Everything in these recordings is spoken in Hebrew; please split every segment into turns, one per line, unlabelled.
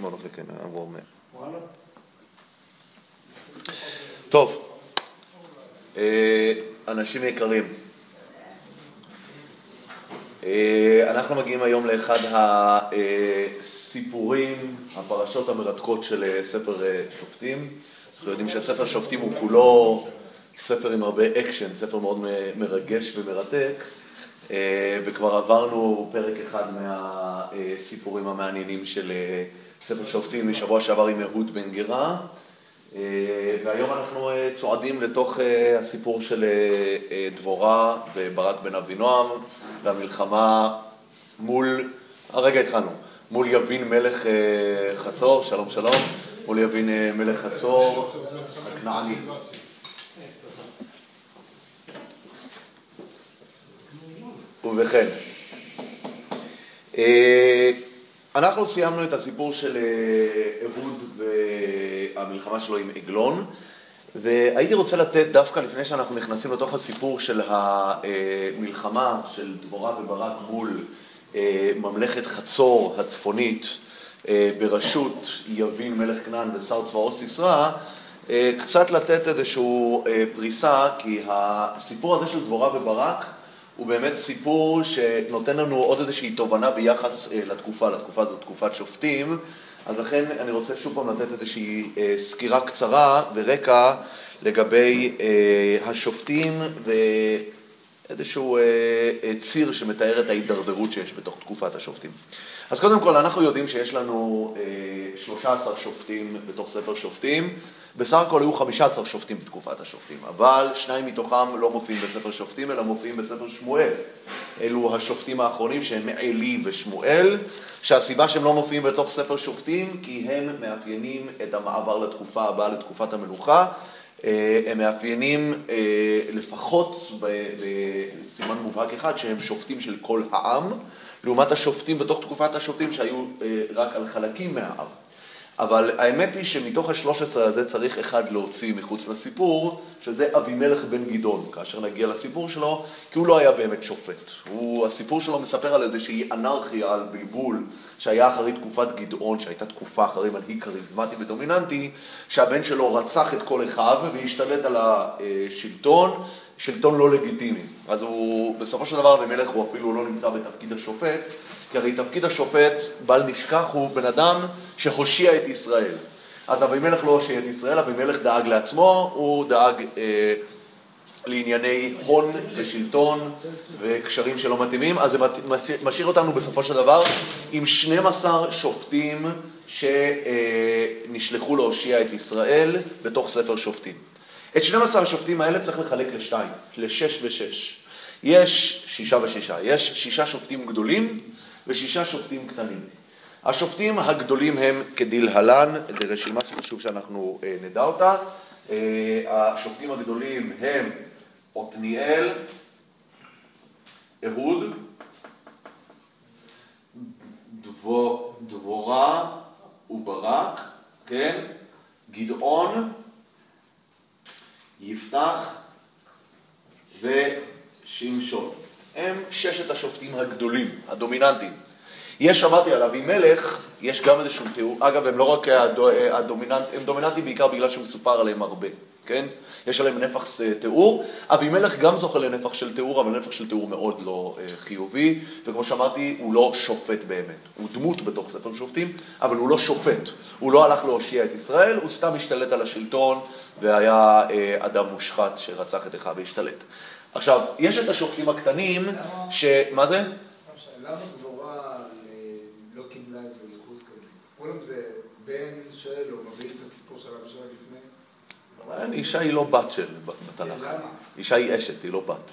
שמאל כן, הוא אומר. טוב, אה, אנשים יקרים, אה, אנחנו מגיעים היום לאחד הסיפורים, הפרשות המרתקות של אה, ספר שופטים. אנחנו יודעים שספר שופטים הוא כולו ספר עם הרבה אקשן, ספר מאוד מרגש ומרתק, וכבר עברנו פרק אחד מהסיפורים המעניינים של ספר שופטים משבוע שעבר עם אהוד בן גרה. אה, והיום אנחנו אה, צועדים לתוך אה, הסיפור של דבורה וברק בן אבינועם והמלחמה מול, הרגע התחלנו, מול יבין מלך חצור, שלום שלום, מול יבין מלך חצור הכנעני. ובכן, אנחנו סיימנו את הסיפור של אהוד והמלחמה שלו עם עגלון, והייתי רוצה לתת דווקא לפני שאנחנו נכנסים לתוך הסיפור של המלחמה של דבורה וברק מול אה, ממלכת חצור הצפונית אה, בראשות יבין מלך כנען ושר צבאו סיסרא, אה, קצת לתת איזושהי פריסה, כי הסיפור הזה של דבורה וברק הוא באמת סיפור שנותן לנו עוד איזושהי תובנה ביחס אה, לתקופה, לתקופה הזאת, תקופת שופטים. אז לכן אני רוצה שוב פעם לתת איזושהי אה, סקירה קצרה ורקע לגבי אה, השופטים ואיזשהו ציר שמתאר את ההידרדרות שיש בתוך תקופת השופטים. אז קודם כל, אנחנו יודעים שיש לנו 13 שופטים בתוך ספר שופטים. בסך הכל היו 15 שופטים בתקופת השופטים, אבל שניים מתוכם לא מופיעים בספר שופטים, אלא מופיעים בספר שמואל. אלו השופטים האחרונים שהם עלי ושמואל, שהסיבה שהם לא מופיעים בתוך ספר שופטים, כי הם מאפיינים את המעבר לתקופה הבאה, לתקופת המלוכה. אה, הם מאפיינים אה, לפחות בסימן מובהק אחד, שהם שופטים של כל העם, לעומת השופטים בתוך תקופת השופטים שהיו אה, רק על חלקים מהעם. אבל האמת היא שמתוך השלוש עשרה הזה צריך אחד להוציא מחוץ לסיפור, שזה אבימלך בן גדעון, כאשר נגיע לסיפור שלו, כי הוא לא היה באמת שופט. הוא, הסיפור שלו מספר על איזושהי אנרכיה, על בלבול, שהיה אחרי תקופת גדעון, שהייתה תקופה אחרי מנהיג כריזמטי ודומיננטי, שהבן שלו רצח את כל אחיו והשתלט על השלטון, שלטון לא לגיטימי. אז הוא, בסופו של דבר אבימלך הוא אפילו לא נמצא בתפקיד השופט, כי הרי תפקיד השופט, בל נשכח, הוא בן אדם שהושיע את ישראל. אז אבימלך לא הושיע את ישראל, אבימלך דאג לעצמו, הוא דאג אה, לענייני הון ושלטון וקשרים שלא מתאימים, אז זה משאיר אותנו בסופו של דבר עם 12 שופטים שנשלחו להושיע את ישראל בתוך ספר שופטים. את 12 השופטים האלה צריך לחלק לשתיים, לשש ושש. יש שישה ושישה, יש שישה שופטים גדולים ושישה שופטים קטנים. השופטים הגדולים הם כדלהלן, זו רשימה שחשוב שאנחנו אה, נדע אותה. אה, השופטים הגדולים הם עתניאל, אהוד, דבור, דבורה וברק, כן? גדעון, יפתח ושמשון. הם ששת השופטים הגדולים, הדומיננטיים. יש, אמרתי על אבימלך, יש גם איזשהו תיאור, אגב, הם לא רק הדומיננט, הם דומיננטיים בעיקר בגלל שמסופר עליהם הרבה, כן? יש עליהם נפח תיאור. אבימלך גם זוכה לנפח של תיאור, אבל נפח של תיאור מאוד לא אה, חיובי, וכמו שאמרתי, הוא לא שופט באמת. הוא דמות בתוך ספר שופטים, אבל הוא לא שופט. הוא לא הלך להושיע את ישראל, הוא סתם השתלט על השלטון, והיה אה, אדם מושחת שרצח את אחיו והשתלט. עכשיו, יש את השופטים הקטנים, ש... מה זה?
למה דבורה אה, לא קיבלה איזה ייחוס כזה? כולם זה בן שואל או מביאים את הסיפור של שלה לפני?
אישה היא לא בת של בתנ"ך. אישה היא אשת, היא לא בת.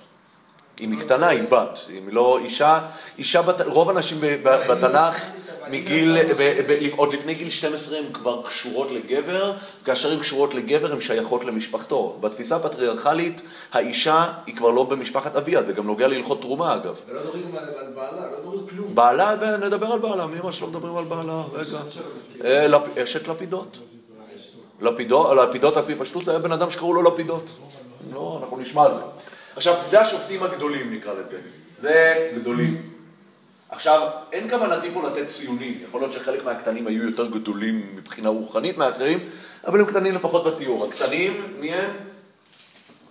אם היא קטנה, היא בת. אם לא אישה, אישה, רוב הנשים בתנ"ך... מגיל, עוד לפני גיל 12 הן כבר קשורות לגבר, כאשר הן קשורות לגבר הן שייכות למשפחתו. בתפיסה הפטריארכלית, האישה היא כבר לא במשפחת אביה, זה גם נוגע להלכות תרומה אגב.
ולא מדברים על בעלה, לא מדברים כלום.
בעלה, נדבר על בעלה, מי ממש לא מדברים על בעלה, רגע. אה, אשת לפידות. לפידות על פי פשטות זה היה בן אדם שקראו לו לפידות. לא, אנחנו נשמע על זה. עכשיו, זה השופטים הגדולים נקרא לזה. זה גדולים. עכשיו, אין כוונתי פה לתת ציונים, יכול להיות שחלק מהקטנים היו יותר גדולים מבחינה רוחנית מאחרים, אבל הם קטנים לפחות בתיאור. הקטנים, מי הם?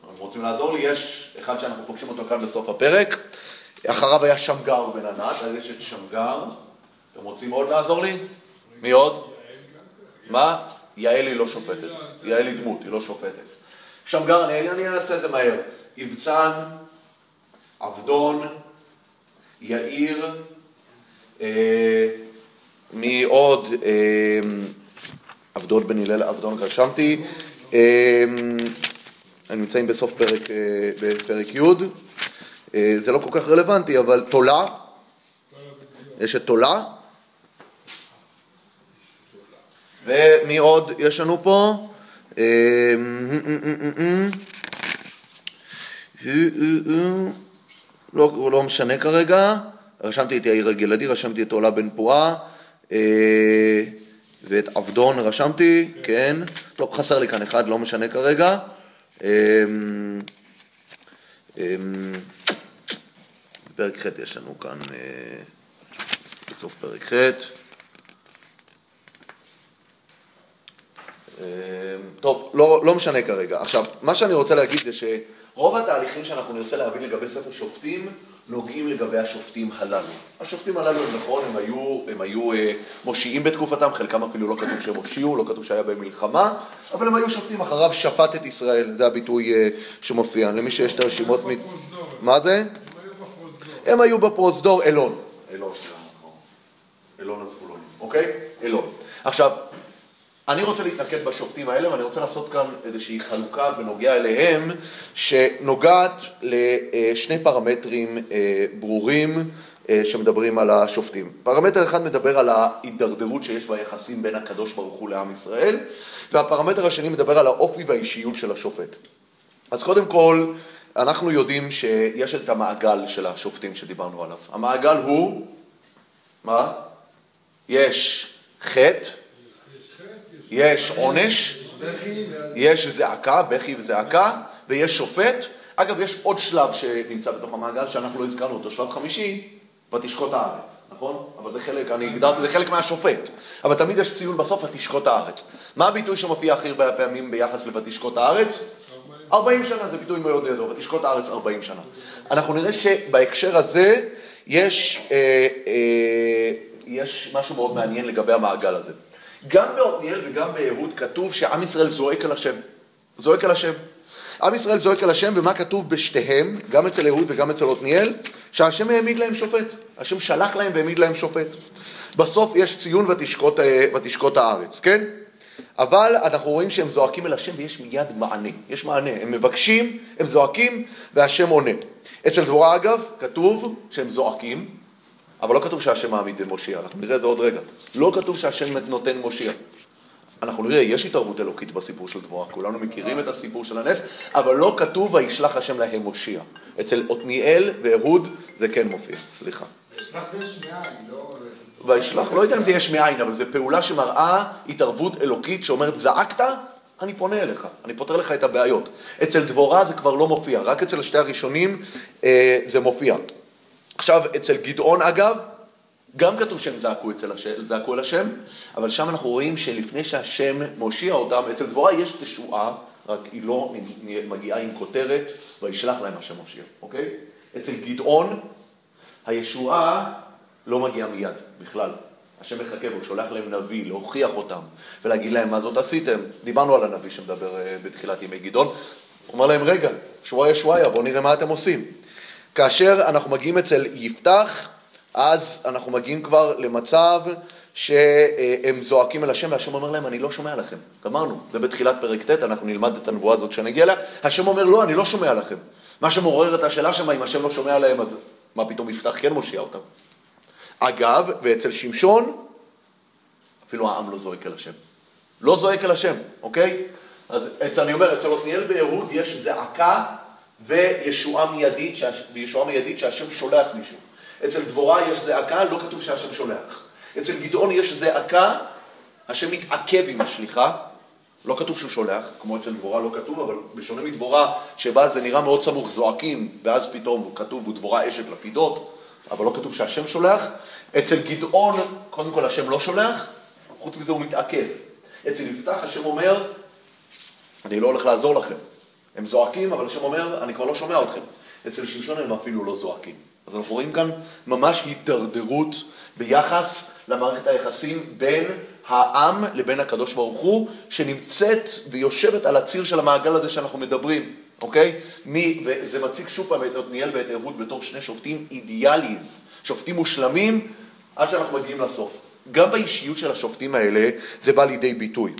הם רוצים לעזור לי? יש אחד שאנחנו פוגשים אותו כאן בסוף הפרק, אחריו היה שמגר בן ענת, אז יש את שמגר. אתם רוצים עוד לעזור לי? מי עוד? מה? יעל היא לא שופטת. יעל היא דמות, היא לא שופטת. שמגר, אני, אעשה את זה מהר. יבצן, עבדון, יאיר, מי עוד? אה, עבדון בן הלל, עבדון רשמתי. אה, נמצאים בסוף פרק, אה, בפרק י'. אה, זה לא כל כך רלוונטי, אבל תולה, יש את תולה. ומי עוד יש לנו פה? אה, לא, לא משנה כרגע, רשמתי את יאיר הגלעדי, רשמתי את עולה בן פועה ואת עבדון רשמתי, כן, לא, חסר לי כאן אחד, לא משנה כרגע. פרק ח' יש לנו כאן, בסוף פרק ח'. טוב, לא, לא משנה כרגע. עכשיו, מה שאני רוצה להגיד זה שרוב התהליכים שאנחנו נרצה להבין לגבי ספר שופטים נוגעים לגבי השופטים הללו. השופטים הללו הם נכון, הם היו, הם היו אה, מושיעים בתקופתם, חלקם אפילו לא כתוב שהם הושיעו, לא כתוב שהיה בהם מלחמה, אבל הם היו שופטים אחריו שפט את ישראל, זה הביטוי אה, שמופיע. למי שיש את הרשימות... מ... מה זה? הם היו בפרוזדור אלון. אלון, אלון הזבולונים, אוקיי? אלון. עכשיו, אני רוצה להתנקד בשופטים האלה ואני רוצה לעשות כאן איזושהי חלוקה בנוגע אליהם שנוגעת לשני פרמטרים אה, ברורים אה, שמדברים על השופטים. פרמטר אחד מדבר על ההידרדרות שיש ביחסים בין הקדוש ברוך הוא לעם ישראל והפרמטר השני מדבר על האופי והאישיות של השופט. אז קודם כל, אנחנו יודעים שיש את המעגל של השופטים שדיברנו עליו. המעגל הוא, מה? יש חטא יש עונש, יש זעקה, בכי וזעקה, ויש שופט. אגב, יש עוד שלב שנמצא בתוך המעגל שאנחנו לא הזכרנו אותו, שלב חמישי, ותשקוט הארץ, נכון? אבל זה חלק, אני הגדרתי, זה חלק מהשופט. אבל תמיד יש ציון בסוף, ותשקוט הארץ. מה הביטוי שמופיע הכי הרבה פעמים ביחס ל"ותשקוט הארץ"? 40 שנה, זה ביטוי מאוד ידוע, ותשקוט הארץ 40 שנה. אנחנו נראה שבהקשר הזה יש, אה, אה, יש משהו מאוד מעניין לגבי המעגל הזה. גם בעתניאל וגם באהוד כתוב שעם ישראל זועק על השם. זועק על השם. עם ישראל זועק על השם, ומה כתוב בשתיהם, גם אצל אהוד וגם אצל עתניאל? שהשם העמיד להם שופט. השם שלח להם והעמיד להם שופט. בסוף יש ציון ותשקוט, אה, ותשקוט הארץ, כן? אבל אנחנו רואים שהם זועקים אל השם ויש מיד מענה. יש מענה. הם מבקשים, הם זועקים, והשם עונה. אצל דבורה אגב, כתוב שהם זועקים, אבל לא כתוב שהשם מעמיד מושיע, אנחנו נראה את זה עוד רגע. לא כתוב שהשם נותן מושיע. אנחנו נראה, יש התערבות אלוקית בסיפור של דבורה, כולנו מכירים את הסיפור של הנס, אבל לא כתוב וישלח השם להם מושיע. אצל עתניאל ואהוד זה כן מופיע, סליחה.
וישלח זה יש מאין, לא...
וישלח, לא יודע אם זה יש מאין, אבל זו פעולה שמראה התערבות אלוקית שאומרת זעקת, אני פונה אליך, אני פותר לך את הבעיות. אצל דבורה זה כבר לא מופיע, רק אצל שתי הראשונים אה, זה מופיע. עכשיו, אצל גדעון אגב, גם כתוב שהם זעקו, השם, זעקו אל השם, אבל שם אנחנו רואים שלפני שהשם מושיע אותם, אצל דבורה יש תשועה, רק היא לא מגיעה עם כותרת, וישלח להם השם מושיע, אוקיי? אצל גדעון, הישועה לא מגיעה מיד בכלל. השם מחכה והוא שולח להם נביא להוכיח אותם ולהגיד להם מה זאת עשיתם. דיברנו על הנביא שמדבר אה, בתחילת ימי גדעון. הוא אומר להם, רגע, שועיה שועיה, בואו נראה מה אתם עושים. כאשר אנחנו מגיעים אצל יפתח, אז אנחנו מגיעים כבר למצב שהם זועקים אל השם, והשם אומר להם, אני לא שומע לכם. גמרנו, זה בתחילת פרק ט', אנחנו נלמד את הנבואה הזאת כשנגיע אליה. השם אומר, לא, אני לא שומע לכם. מה שמעורר את השאלה שמה, אם השם לא שומע להם, אז מה פתאום יפתח כן מושיע אותם. אגב, ואצל שמשון, אפילו העם לא זועק אל השם. לא זועק אל השם, אוקיי? אז אני אומר, אצל עתניאל ויהוד יש זעקה וישועה מיידית, וישועה מיידית שהשם שולח מישהו. אצל דבורה יש זעקה, לא כתוב שהשם שולח. אצל גדעון יש זעקה, השם מתעכב עם השליחה, לא כתוב שהוא שולח, כמו אצל דבורה לא כתוב, אבל בשונה מדבורה, שבה זה נראה מאוד סמוך, זועקים, ואז פתאום כתוב, ודבורה אשת לפידות, אבל לא כתוב שהשם שולח. אצל גדעון, קודם כל השם לא שולח, חוץ מזה הוא מתעכב. אצל יפתח השם אומר, אני לא הולך לעזור לכם. הם זועקים, אבל השם אומר, אני כבר לא שומע אתכם. אצל שמשון הם אפילו לא זועקים. אז אנחנו רואים כאן ממש הידרדרות ביחס למערכת היחסים בין העם לבין הקדוש ברוך הוא, שנמצאת ויושבת על הציר של המעגל הזה שאנחנו מדברים, אוקיי? מי, וזה מציג שוב פעם את עתניאל ואת אהוד בתור שני שופטים אידיאליים, שופטים מושלמים, עד שאנחנו מגיעים לסוף. גם באישיות של השופטים האלה זה בא לידי ביטוי.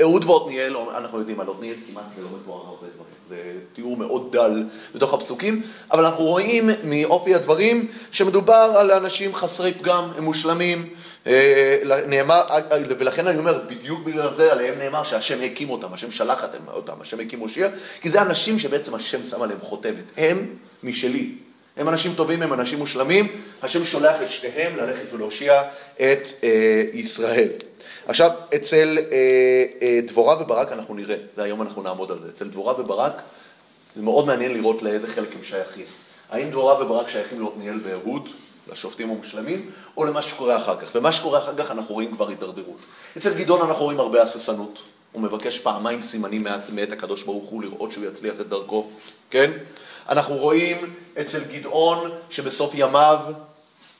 אהוד ועתניאל, אנחנו יודעים על עתניאל כמעט זה לא מתואר הרבה דברים, זה תיאור מאוד דל בתוך הפסוקים, אבל אנחנו רואים מאופי הדברים שמדובר על אנשים חסרי פגם, הם מושלמים, אה, נאמר, אה, ולכן אני אומר, בדיוק בגלל זה עליהם נאמר שהשם הקים אותם, השם שלח אותם, השם הקים מושיע, כי זה אנשים שבעצם השם שם עליהם חותמת, הם משלי, הם אנשים טובים, הם אנשים מושלמים, השם שולח את שניהם ללכת ולהושיע את אה, ישראל. עכשיו, אצל אה, אה, דבורה וברק אנחנו נראה, והיום אנחנו נעמוד על זה, אצל דבורה וברק זה מאוד מעניין לראות לאיזה חלק הם שייכים. האם דבורה וברק שייכים לעתניאל ואהוד, לשופטים המושלמים, או למה שקורה אחר כך. ומה שקורה אחר כך אנחנו רואים כבר הידרדרות. אצל גדעון אנחנו רואים הרבה הססנות. הוא מבקש פעמיים סימנים מאת הקדוש ברוך הוא לראות שהוא יצליח את דרכו, כן? אנחנו רואים אצל גדעון שבסוף ימיו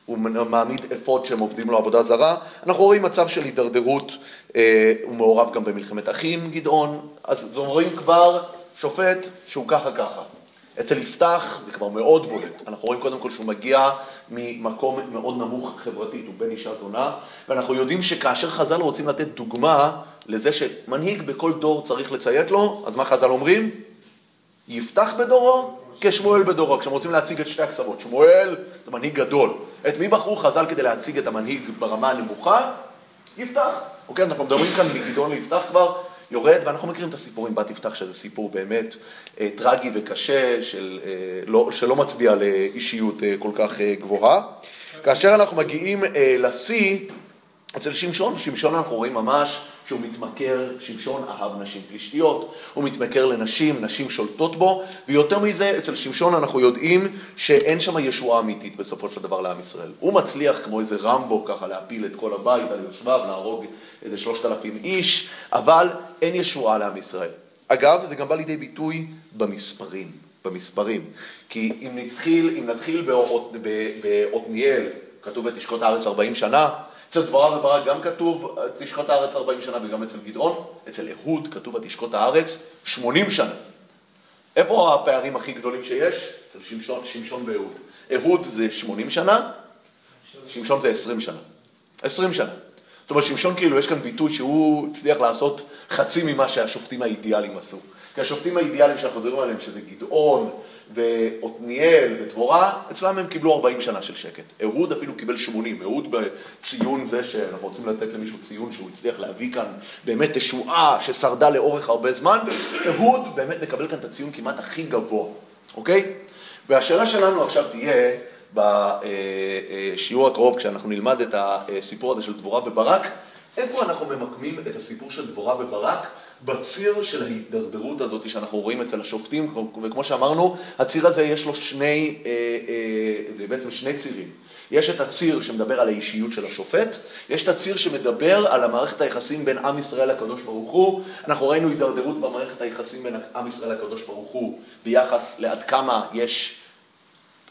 הוא מעמיד אפוד שהם עובדים לו עבודה זרה. אנחנו רואים מצב של הידרדרות, אה, הוא מעורב גם במלחמת אחים, גדעון. אז רואים כבר שופט שהוא ככה ככה. אצל יפתח זה כבר מאוד בולט. אנחנו רואים קודם כל שהוא מגיע ממקום מאוד נמוך חברתית, הוא בן אישה זונה, ואנחנו יודעים שכאשר חז"ל רוצים לתת דוגמה לזה שמנהיג בכל דור צריך לציית לו, אז מה חז"ל אומרים? יפתח בדורו כשמואל בדורו, כשהם רוצים להציג את שתי הקצוות. שמואל זה מנהיג גדול. את מי בחרו חז"ל כדי להציג את המנהיג ברמה הנמוכה? יפתח. אוקיי, אנחנו מדברים כאן מגדעון ליפתח כבר, יורד, ואנחנו מכירים את הסיפור עם בת יפתח, שזה סיפור באמת אה, טרגי וקשה, של, אה, לא, שלא מצביע על אה, אישיות אה, כל כך אה, גבוהה. כאשר אנחנו מגיעים אה, לשיא, אצל שמשון, שמשון אנחנו רואים ממש שהוא מתמכר, שמשון אהב נשים פלישתיות, הוא מתמכר לנשים, נשים שולטות בו, ויותר מזה, אצל שמשון אנחנו יודעים שאין שם ישועה אמיתית בסופו של דבר לעם ישראל. הוא מצליח כמו איזה רמבו ככה להפיל את כל הבית על יושביו, להרוג איזה שלושת אלפים איש, אבל אין ישועה לעם ישראל. אגב, זה גם בא לידי ביטוי במספרים, במספרים. כי אם נתחיל, אם נתחיל בעתניאל, כתוב ותשקוט הארץ 40 שנה, אצל דבורה וברק גם כתוב תשקוט הארץ 40 שנה וגם אצל גדעון, אצל אהוד כתוב ותשקוט הארץ 80 שנה. איפה הפערים הכי גדולים שיש? אצל שמשון, שמשון ואהוד. אהוד זה 80 שנה, שמשון זה 20 שנה. 20 שנה. זאת אומרת, שמשון כאילו, יש כאן ביטוי שהוא הצליח לעשות חצי ממה שהשופטים האידיאליים עשו. כי השופטים האידיאליים שאנחנו מדברים עליהם, שזה גדעון ועתניאל ודבורה, אצלם הם קיבלו 40 שנה של שקט. אהוד אפילו קיבל 80. אהוד בציון זה שאנחנו רוצים לתת למישהו ציון שהוא הצליח להביא כאן באמת תשועה ששרדה לאורך הרבה זמן, אהוד באמת מקבל כאן את הציון כמעט הכי גבוה, אוקיי? והשאלה שלנו עכשיו תהיה, בשיעור הקרוב, כשאנחנו נלמד את הסיפור הזה של דבורה וברק, איפה אנחנו ממקמים את הסיפור של דבורה וברק בציר של ההידרדרות הזאת שאנחנו רואים אצל השופטים, וכמו שאמרנו, הציר הזה יש לו שני, אה, אה, זה בעצם שני צירים. יש את הציר שמדבר על האישיות של השופט, יש את הציר שמדבר על המערכת היחסים בין עם ישראל לקדוש ברוך הוא. אנחנו ראינו הידרדרות במערכת היחסים בין עם ישראל לקדוש ברוך הוא ביחס לעד כמה יש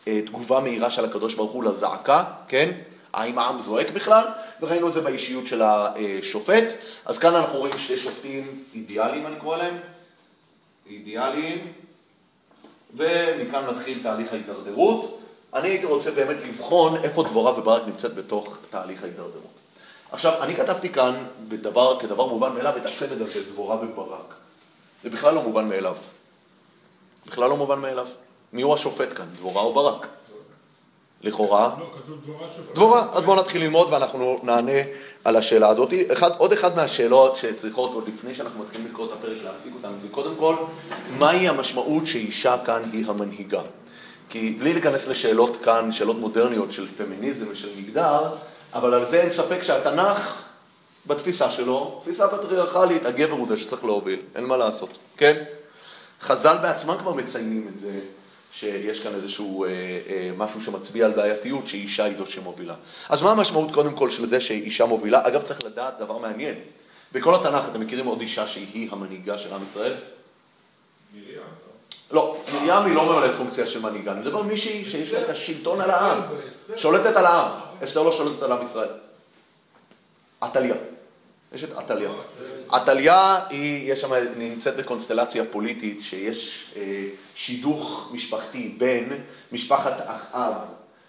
אה, תגובה מהירה של הקדוש ברוך הוא לזעקה, כן? האם העם זועק בכלל? וראינו את זה באישיות של השופט. אז כאן אנחנו רואים שני שופטים אידיאליים, אני קורא להם, אידיאליים, ומכאן מתחיל תהליך ההידרדרות. אני הייתי רוצה באמת לבחון איפה דבורה וברק נמצאת בתוך תהליך ההידרדרות. עכשיו, אני כתבתי כאן בדבר, כדבר מובן מאליו את הצמד הזה, דבורה וברק. זה בכלל לא מובן מאליו. בכלל לא מובן מאליו. מי הוא השופט כאן, דבורה או ברק? לכאורה?
לא, כתוב דבורה שופט.
דבורה, אז בואו נתחיל ללמוד ואנחנו נענה על השאלה הזאת. אחד, עוד אחת מהשאלות שצריכות, עוד לפני שאנחנו מתחילים לקרוא את הפרק, להציג אותנו, זה קודם כל, מהי המשמעות שאישה כאן היא המנהיגה? כי בלי להיכנס לשאלות כאן, שאלות מודרניות של פמיניזם ושל מגדר, אבל על זה אין ספק שהתנ"ך, בתפיסה שלו, תפיסה פטריארכלית, הגבר הוא זה שצריך להוביל, אין מה לעשות, כן? חז"ל בעצמם כבר מציינים את זה, שיש כאן איזשהו אה, אה, משהו שמצביע על בעייתיות שאישה היא זו שמובילה. אז מה המשמעות קודם כל של זה שאישה מובילה? אגב, צריך לדעת דבר מעניין. בכל התנ"ך אתם מכירים עוד אישה שהיא המנהיגה של עם ישראל?
מרים.
לא, מרים היא לא ממלאת פונקציה של מנהיגה, אני מדבר על מישהי שיש לה את השלטון על העם. שולטת על העם. אסתר לא שולטת על עם ישראל. עתליה. יש את עתליה. עתליה היא, יש שם, נמצאת בקונסטלציה פוליטית שיש אה, שידוך משפחתי בין משפחת אחאב,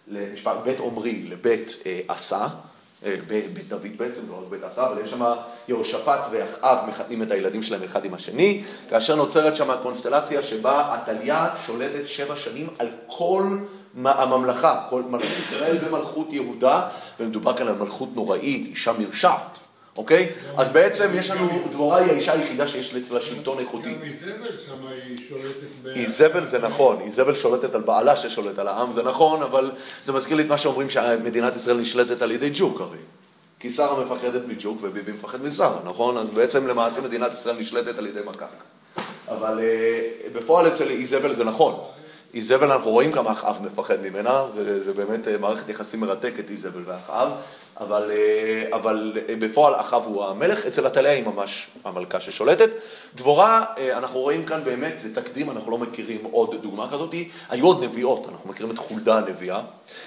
למשפחת בית עומרי לבית אה, עשה, אה, ב- בית דוד בעצם, לא רק בית עשה, אבל יש שם יהושפט ואחאב מחתנים את הילדים שלהם אחד עם השני, כאשר נוצרת שם קונסטלציה שבה עתליה שולטת שבע שנים על כל הממלכה, כל מלכות ישראל ומלכות יהודה, ומדובר כאן על מלכות נוראית, אישה מרשעת. אוקיי? אז בעצם יש לנו, דבורה היא האישה היחידה שיש אצלה שלטון איכותי.
גם איזבל שם היא שולטת ב...
איזבל זה נכון, איזבל שולטת על בעלה ששולט על העם, זה נכון, אבל זה מזכיר לי את מה שאומרים שמדינת ישראל נשלטת על ידי ג'וק הרי. כי שרה מפחדת מג'וק וביבי מפחד משרה, נכון? אז בעצם למעשה מדינת ישראל נשלטת על ידי מקק. אבל אה, בפועל אצל איזבל זה נכון. איזבל אנחנו רואים כמה אחאב מפחד ממנה, וזה באמת אה, מערכת יחסים מרתקת איזבל ואחאב, אבל, אה, אבל אה, בפועל אחאב הוא המלך, אצל עתליה היא ממש המלכה ששולטת. דבורה, אנחנו רואים כאן באמת, זה תקדים, אנחנו לא מכירים עוד דוגמה כזאת, היו עוד נביאות, אנחנו מכירים את חולדה הנביאה.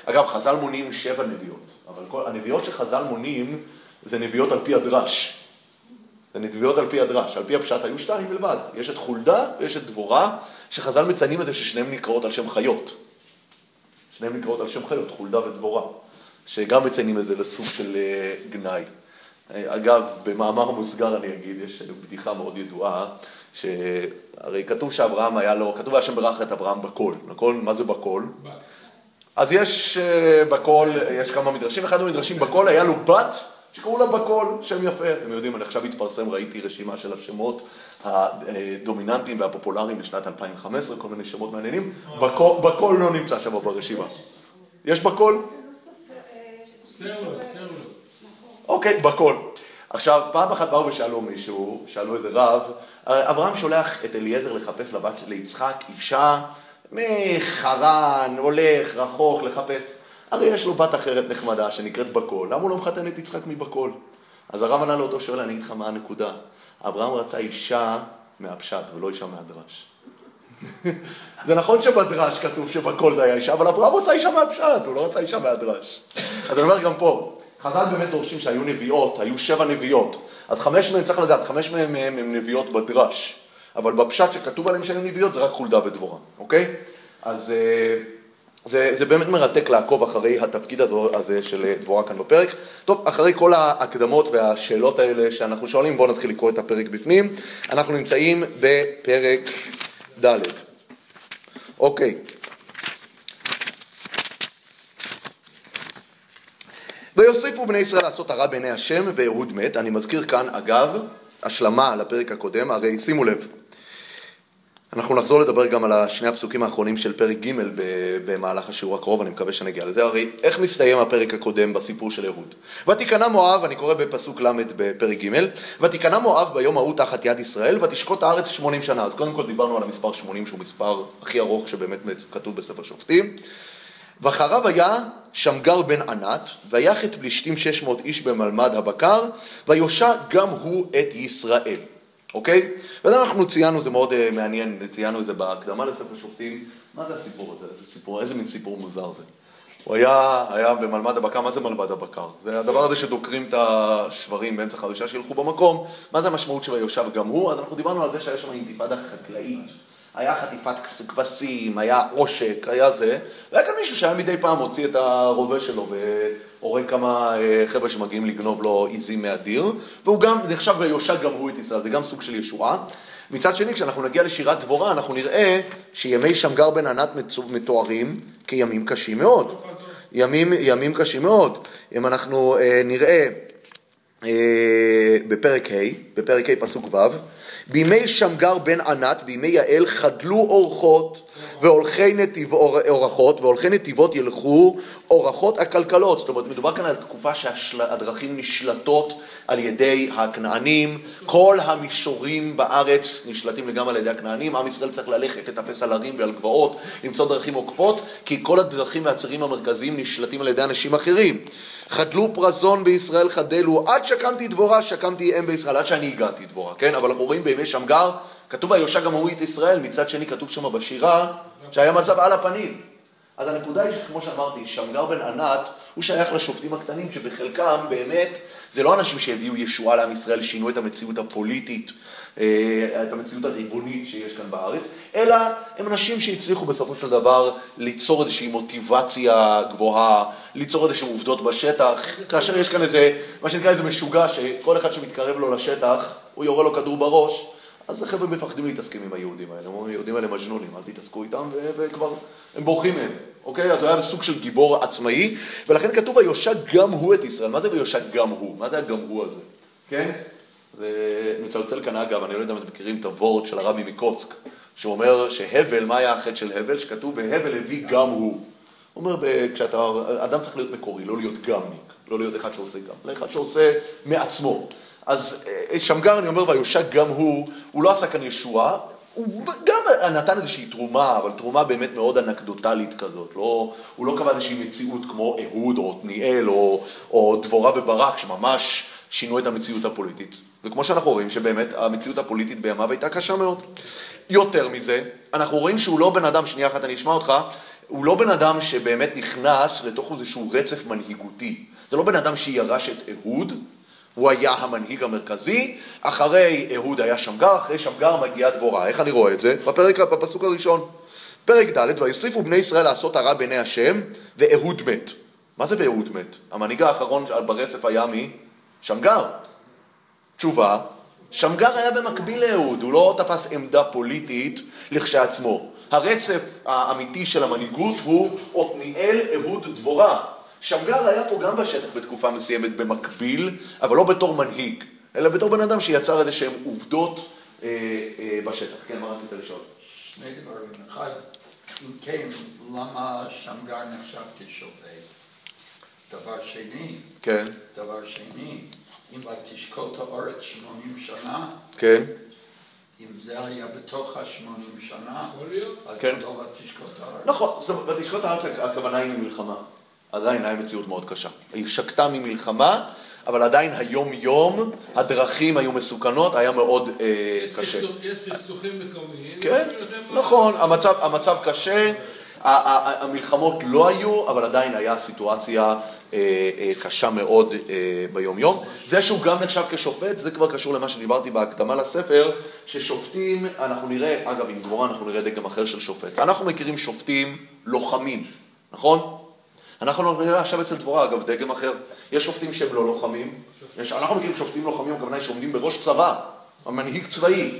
אגב, חז"ל מונים שבע נביאות, אבל כל, הנביאות שחז"ל מונים זה נביאות על פי הדרש. זה נביאות על פי הדרש, על פי הפשט היו שתיים בלבד. יש את חולדה ויש את דבורה, שחז"ל מציינים את זה ששניהם נקראות על שם חיות. שניהם נקראות על שם חיות, חולדה ודבורה. שגם מציינים את זה לסוג של אה, גנאי. אה, אגב, במאמר מוסגר אני אגיד, יש בדיחה מאוד ידועה, שהרי כתוב שאברהם היה לו, כתוב השם ברך את אברהם בקול, נכון? מה זה בקול?
בת.
אז יש אה, בקול, יש כמה מדרשים, אחד המדרשים בקול היה לו בת שקראו לה בקול, שם יפה, אתם יודעים, אני עכשיו התפרסם, ראיתי רשימה של השמות הדומיננטיים והפופולריים לשנת 2015, כל מיני שמות מעניינים, בקול לא נמצא שם ברשימה. יש
סרלו.
אוקיי, בקול. עכשיו, פעם אחת באו ושאלו מישהו, שאלו איזה רב, אברהם שולח את אליעזר לחפש לבת של יצחק אישה מחרן, הולך רחוק לחפש. הרי יש לו בת אחרת נחמדה שנקראת בקול, למה הוא לא מחתן את יצחק מבקול? אז הרב ענה לאותו שואל, אני אגיד לך מה הנקודה. אברהם רצה אישה מהפשט ולא אישה מהדרש. זה נכון שבדרש כתוב שבקול זה היה אישה, אבל אברהם רצה אישה מהפשט, הוא לא רצה אישה מהדרש. אז אני אומר גם פה, חז"ל באמת דורשים שהיו נביאות, היו שבע נביאות. אז חמש מהן, צריך לדעת, חמש מהן הן נביאות בדרש. אבל בפשט שכתוב עליהן שהן נביאות זה רק חולדה ודבורה, אוקיי? אז אה, זה, זה באמת מרתק לעקוב אחרי התפקיד הזו, הזה של דבורה כאן בפרק. טוב, אחרי כל ההקדמות והשאלות האלה שאנחנו שואלים, בואו נתחיל לקרוא את הפרק בפנים. אנחנו נמצאים בפרק ד'. אוקיי. ויוסיפו בני ישראל לעשות הרע בעיני השם, ואהוד מת. אני מזכיר כאן, אגב, השלמה לפרק הקודם, הרי שימו לב, אנחנו נחזור לדבר גם על שני הפסוקים האחרונים של פרק ג' במהלך השיעור הקרוב, אני מקווה שנגיע לזה. הרי איך מסתיים הפרק הקודם בסיפור של אהוד? ותיכנע מואב, אני קורא בפסוק ל' בפרק ג', ותיכנע מואב ביום ההוא תחת יד ישראל, ותשקוט הארץ 80 שנה. אז קודם כל דיברנו על המספר 80, שהוא מספר הכי ארוך שבאמת כתוב בספר שופטים. ואחריו היה שמגר בן ענת, ויח את פלישתים 600 איש במלמד הבקר, ויושע גם הוא את ישראל. אוקיי? וזה אנחנו ציינו, זה מאוד uh, מעניין, ציינו את זה בהקדמה לספר שופטים. מה זה הסיפור הזה? איזה, סיפור, איזה מין סיפור מוזר זה? הוא היה, היה במלמד הבקר, מה זה מלמד הבקר? זה הדבר הזה שדוקרים את השברים באמצע חרישה שילכו במקום, מה זה המשמעות של היושב גם הוא? אז אנחנו דיברנו על זה שהיה שם אינתיפאדה חקלאית. היה חטיפת כבשים, היה עושק, היה זה, והיה כאן מישהו שהיה מדי פעם מוציא את הרובה שלו והורג כמה אה, חבר'ה שמגיעים לגנוב לו עיזים מהדיר, והוא גם נחשב ויושע גם הוא את ישראל, זה גם סוג של ישועה. מצד שני, כשאנחנו נגיע לשירת דבורה, אנחנו נראה שימי שמגר בן ענת מתוארים כימים קשים מאוד. ימים, ימים קשים מאוד. אם אנחנו אה, נראה אה, בפרק ה', בפרק ה' פסוק ו', בימי שמגר בן ענת, בימי יעל, חדלו אורחות והולכי נתיב, אורחות, והולכי נתיבות ילכו אורחות הכלכלות. זאת אומרת, מדובר כאן על תקופה שהדרכים נשלטות על ידי הכנענים, כל המישורים בארץ נשלטים לגמרי על ידי הכנענים, עם ישראל צריך ללכת לטפס על הרים ועל גבעות, למצוא דרכים עוקפות, כי כל הדרכים והצירים המרכזיים נשלטים על ידי אנשים אחרים. חדלו פרזון בישראל חדלו, עד שקמתי דבורה, שקמתי אם בישראל, עד שאני הגעתי דבורה, כן? אבל אנחנו רואים בימי שמגר, כתוב היושע גם הוא את ישראל, מצד שני כתוב שם בשירה, שהיה מצב על הפנים. אז הנקודה היא שכמו שאמרתי, שמגר בן ענת, הוא שייך לשופטים הקטנים, שבחלקם באמת, זה לא אנשים שהביאו ישועה לעם ישראל, שינו את המציאות הפוליטית, אה, את המציאות הריבונית שיש כאן בארץ, אלא הם אנשים שהצליחו בסופו של דבר ליצור איזושהי מוטיבציה גבוהה, ליצור איזשהם עובדות בשטח, כאשר יש כאן איזה, מה שנקרא איזה משוגע, שכל אחד שמתקרב לו לשטח, הוא יורה לו כדור בראש, אז החבר'ה מפחדים להתעסקים עם היהודים האלה, הם אומרים, היהודים האלה מג'נונים, אל תתעסקו איתם, וכבר, הם בורחים מהם, אוקיי? אז הוא היה סוג של גיבור עצמאי, ולכן כתוב, ויושע גם הוא את ישראל. מה זה ויושע גם הוא? מה זה הגם הוא הזה? כן? זה מצלצל כאן אגב, אני לא יודע אם אתם מכירים את הוורד של הרבי מקוצק, שאומר שהבל, מה היה החטא של הבל? שכתוב, והבל הביא גם הוא. הוא אומר, כשאתה, אדם צריך להיות מקורי, לא להיות גמניק, לא להיות אחד שעושה גם, אלא אחד שעושה מעצמו. אז אה, שמגר, אני אומר, ויושע גם הוא, הוא לא עשה כאן ישועה, הוא גם נתן איזושהי תרומה, אבל תרומה באמת מאוד אנקדוטלית כזאת. לא, הוא לא קבע איזושהי מציאות כמו אהוד או עתניאל או, או דבורה וברק, שממש שינו את המציאות הפוליטית. וכמו שאנחנו רואים שבאמת המציאות הפוליטית בימיו הייתה קשה מאוד. יותר מזה, אנחנו רואים שהוא לא בן אדם, שנייה אחת אני אשמע אותך, הוא לא בן אדם שבאמת נכנס לתוך איזשהו רצף מנהיגותי. זה לא בן אדם שירש את אהוד, הוא היה המנהיג המרכזי, אחרי אהוד היה שמגר, אחרי שמגר מגיעה דבורה. איך אני רואה את זה? בפרק, בפסוק הראשון. פרק ד', ויוסיפו בני ישראל לעשות הרע בעיני השם, ואהוד מת. מה זה ואהוד מת? המנהיג האחרון ברצף היה מי? שמגר. תשובה, שמגר היה במקביל לאהוד, הוא לא תפס עמדה פוליטית לכשעצמו. הרצף האמיתי של המנהיגות הוא עתניאל, אהוד, דבורה. שמגר היה פה גם בשטח בתקופה מסוימת במקביל, אבל לא בתור מנהיג, אלא בתור בן אדם שיצר איזה שהן עובדות אה, אה, בשטח. כן, מה רצית לשאול?
שני דברים. אחד, אם כן, למה שמגר נחשב כשופט? דבר שני,
כן.
דבר שני, אם ותשקוט הארץ שמונים שנה,
כן.
אם זה היה בתוך השמונים שנה, אז
כן.
לא ותשקוט הארץ.
נכון, זאת אומרת, ותשקוט הארץ הכוונה היא ממלחמה. עדיין היה מציאות מאוד קשה. היא שקטה ממלחמה, אבל עדיין היום-יום הדרכים היו מסוכנות, היה מאוד אה, קשה.
יש סכסוכים מקומיים.
כן, נכון, המצב, המצב קשה, המלחמות לא היו, אבל עדיין היה סיטואציה אה, אה, קשה מאוד אה, ביום-יום. זה שהוא גם נחשב כשופט, זה כבר קשור למה שדיברתי בהקדמה לספר, ששופטים, אנחנו נראה, אגב, עם דבורה אנחנו נראה דגם אחר של שופט. אנחנו מכירים שופטים לוחמים, נכון? אנחנו נראה עכשיו אצל דבורה, אגב, דגם אחר. יש שופטים שהם לא לוחמים, יש, אנחנו מכירים שופטים לוחמים, הכוונה היא שעומדים בראש צבא, המנהיג צבאי.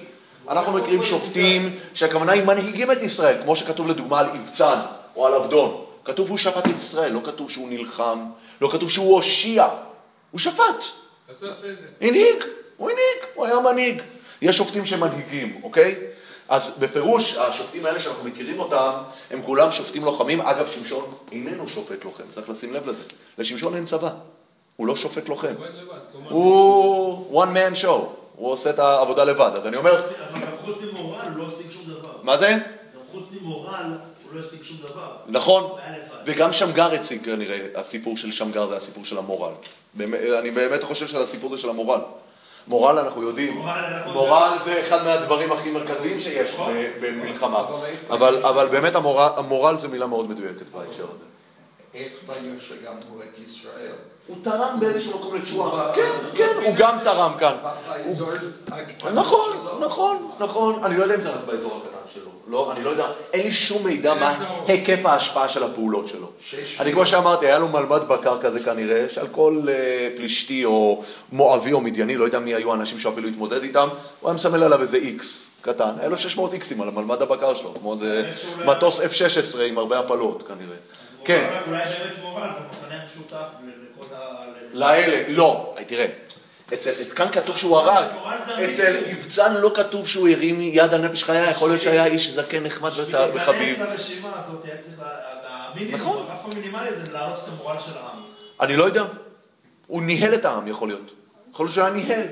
אנחנו מכירים שופטים שהכוונה היא מנהיגים את ישראל, כמו שכתוב לדוגמה על אבצן או על עבדון. כתוב הוא שפט את ישראל, לא כתוב שהוא נלחם, לא כתוב שהוא הושיע, הוא שפט. הנהיג, הוא הנהיג, הוא היה מנהיג. יש שופטים שמנהיגים, אוקיי? אז בפירוש, השופטים האלה שאנחנו מכירים אותם, הם כולם שופטים לוחמים. אגב, שמשון איננו שופט לוחם, צריך לשים לב לזה. לשמשון אין צבא, הוא לא שופט לוחם. הוא one man show, הוא עושה את העבודה לבד. אז אני אומר...
אבל גם חוץ ממורל הוא לא השיג שום דבר.
מה זה?
גם חוץ ממורל הוא לא השיג שום דבר.
נכון. וגם שמגר הציג כנראה, הסיפור של שמגר זה הסיפור של המורל. אני באמת חושב שהסיפור זה של המורל. מורל אנחנו יודעים,
מורל
זה אחד מהדברים הכי מרכזיים שיש ב- במלחמה, אבל אבל באמת המורל- זה מילה מאוד מדויקת בהקשר הזה.
איך ביושע גם הוא את ישראל?
הוא תרם באיזשהו מקום לתשועה, כן, כן, הוא גם תרם כאן.
באזור הקטן
נכון? נכון, נכון. אני לא יודע אם זה רק באזור הקטן שלו. לא, אני לא יודע, אין לי שום מידע מה היקף ההשפעה של הפעולות שלו. אני כמו שאמרתי, היה לו מלמד בקר כזה כנראה, שעל כל אה, פלישתי או מואבי או מדיני, לא יודע מי היו האנשים שאפילו התמודד איתם, הוא היה מסמל עליו איזה איקס קטן. היה לו 600 איקסים על המלמד הבקר שלו, כמו איזה מטוס F-16 עם הרבה הפלות כנראה. כן.
אולי באמת מורל זה מכנה משותף.
לאלה, לא, תראה, אצל, כאן כתוב שהוא הרג, אצל. יבצן לא כתוב שהוא הרים יד על נפש חיה, יכול להיות שהיה איש זקן נחמד
בשביל
וחביב.
להיכנס לרשימה הזאת היה צריך, המינימום,
נכון.
הרף המינימלי זה להעלות את המורל של העם.
אני לא יודע. הוא ניהל את העם, יכול להיות. יכול להיות שהוא היה ניהל.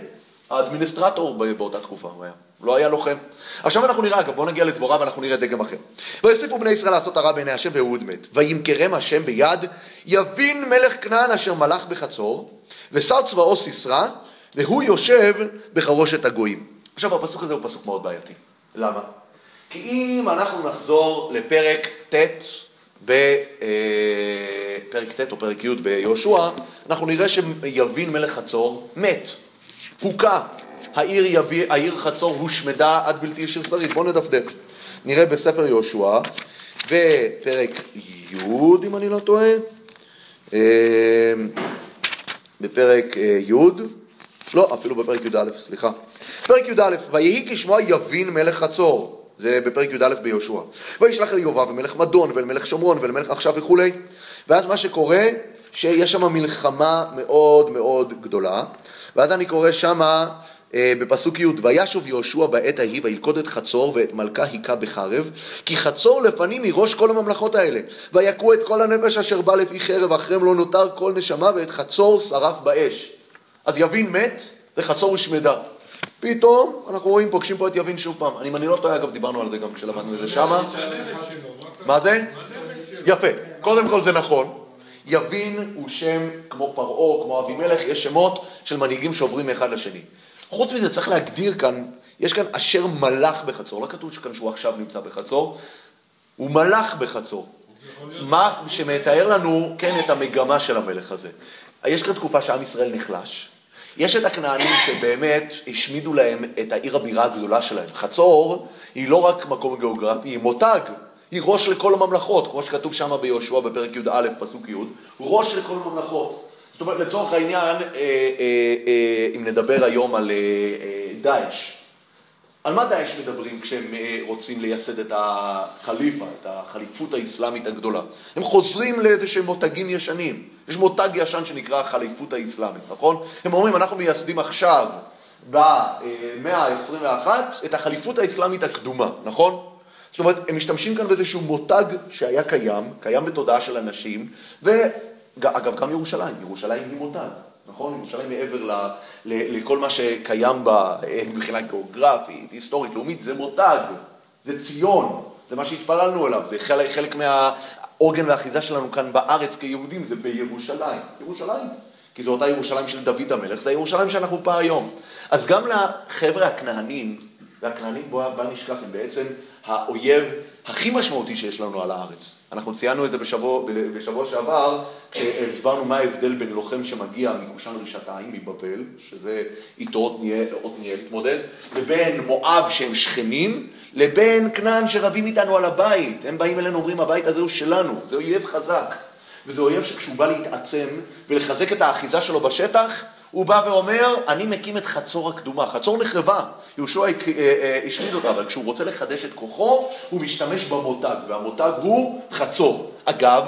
האדמיניסטרטור באותה תקופה הוא היה. לא היה לוחם. עכשיו אנחנו נראה, אגב, בואו נגיע לדבורה ואנחנו נראה דגם אחר. ויוסיפו בני ישראל לעשות הרע בעיני השם ואהוד מת. וימכרם השם ביד, יבין מלך כנען אשר מלך בחצור, ושר צבאו סיסרא, והוא יושב בחרושת הגויים. עכשיו הפסוק הזה הוא פסוק מאוד בעייתי. למה? כי אם אנחנו נחזור לפרק ט' בפרק ט' או פרק י' ביהושע, אנחנו נראה שיבין מלך חצור מת, הוכה. העיר, יביא, העיר חצור הושמדה עד בלתי ישיר שריד. בואו נדפדף. נראה בספר יהושע, בפרק י', אם אני לא טועה, אה, בפרק אה, י', לא, אפילו בפרק י"א, סליחה. פרק י"א, ויהי כשמוע יבין מלך חצור, זה בפרק י"א ביהושע. וישלח אל יובב ומלך מדון ואל מלך שומרון ואל מלך עכשיו וכולי. ואז מה שקורה, שיש שם מלחמה מאוד מאוד גדולה. ואז אני קורא שמה בפסוק י' וישוב יהושע בעת ההיא וילכוד את חצור ואת מלכה היכה בחרב כי חצור לפנים מראש כל הממלכות האלה ויכו את כל הנפש אשר בא לפי חרב אחריהם לא נותר כל נשמה ואת חצור שרף באש אז יבין מת וחצור הושמדה פתאום אנחנו רואים, פוגשים פה את יבין שוב פעם. אני, אני לא טועה, אגב, דיברנו על זה גם כשלמדנו את זה שמה.
מה
זה? יפה. קודם כל זה נכון. יבין הוא שם כמו פרעה, כמו אבימלך, יש שמות של מנהיגים שעוברים מאחד לשני. חוץ מזה צריך להגדיר כאן, יש כאן אשר מלך בחצור, לא כתוב כאן שהוא עכשיו נמצא בחצור, הוא מלך בחצור. מה שמתאר לנו, כן, את המגמה של המלך הזה. יש כאן תקופה שעם ישראל נחלש. יש את הכנענים שבאמת השמידו להם את העיר הבירה הגדולה שלהם. חצור היא לא רק מקום גיאוגרפי, היא מותג. היא ראש לכל הממלכות, כמו שכתוב שם ביהושע בפרק י"א, פסוק י', ראש לכל הממלכות. זאת אומרת, לצורך העניין, אה, אה, אה, אם נדבר היום על דאעש, על מה דאעש מדברים כשהם רוצים לייסד את החליפה, את החליפות האסלאמית הגדוה? הם חוזרים לאיזה שהם מותגים ישנים. יש מותג ישן שנקרא החליפות האסלאמית, נכון? הם אומרים, אנחנו מייסדים עכשיו, במאה ה-21, את החליפות האסלאמית הקדומה, נכון? זאת אומרת, הם משתמשים כאן באיזשהו מותג שהיה קיים, קיים בתודעה של אנשים, ואגב, גם ירושלים, ירושלים היא מותג, נכון? ירושלים מעבר ל, ל, לכל מה שקיים בה אה, מבחינה גיאוגרפית, היסטורית, לאומית, זה מותג, זה ציון, זה מה שהתפללנו אליו, זה חלק, חלק מהעוגן והאחיזה שלנו כאן בארץ כיהודים, זה בירושלים. ירושלים, כי זו אותה ירושלים של דוד המלך, זה הירושלים שאנחנו פה היום. אז גם לחבר'ה הכנענים, והכנענים, בוא בל נשכח, הם בעצם האויב הכי משמעותי שיש לנו על הארץ. אנחנו ציינו את זה בשבוע, בשבוע שעבר, כשהסברנו מה ההבדל בין לוחם שמגיע מקושן רשתיים, מבבל, שזה איתו עתניאל התמודד, לבין מואב שהם שכנים, לבין כנען שרבים איתנו על הבית. הם באים אלינו ואומרים, הבית הזה הוא שלנו, זה אויב חזק. וזה אויב שכשהוא בא להתעצם ולחזק את האחיזה שלו בשטח, הוא בא ואומר, אני מקים את חצור הקדומה. חצור נחרבה, יהושע אה, אה, השמיד אותה, אבל כשהוא רוצה לחדש את כוחו, הוא משתמש במותג, והמותג הוא חצור. אגב,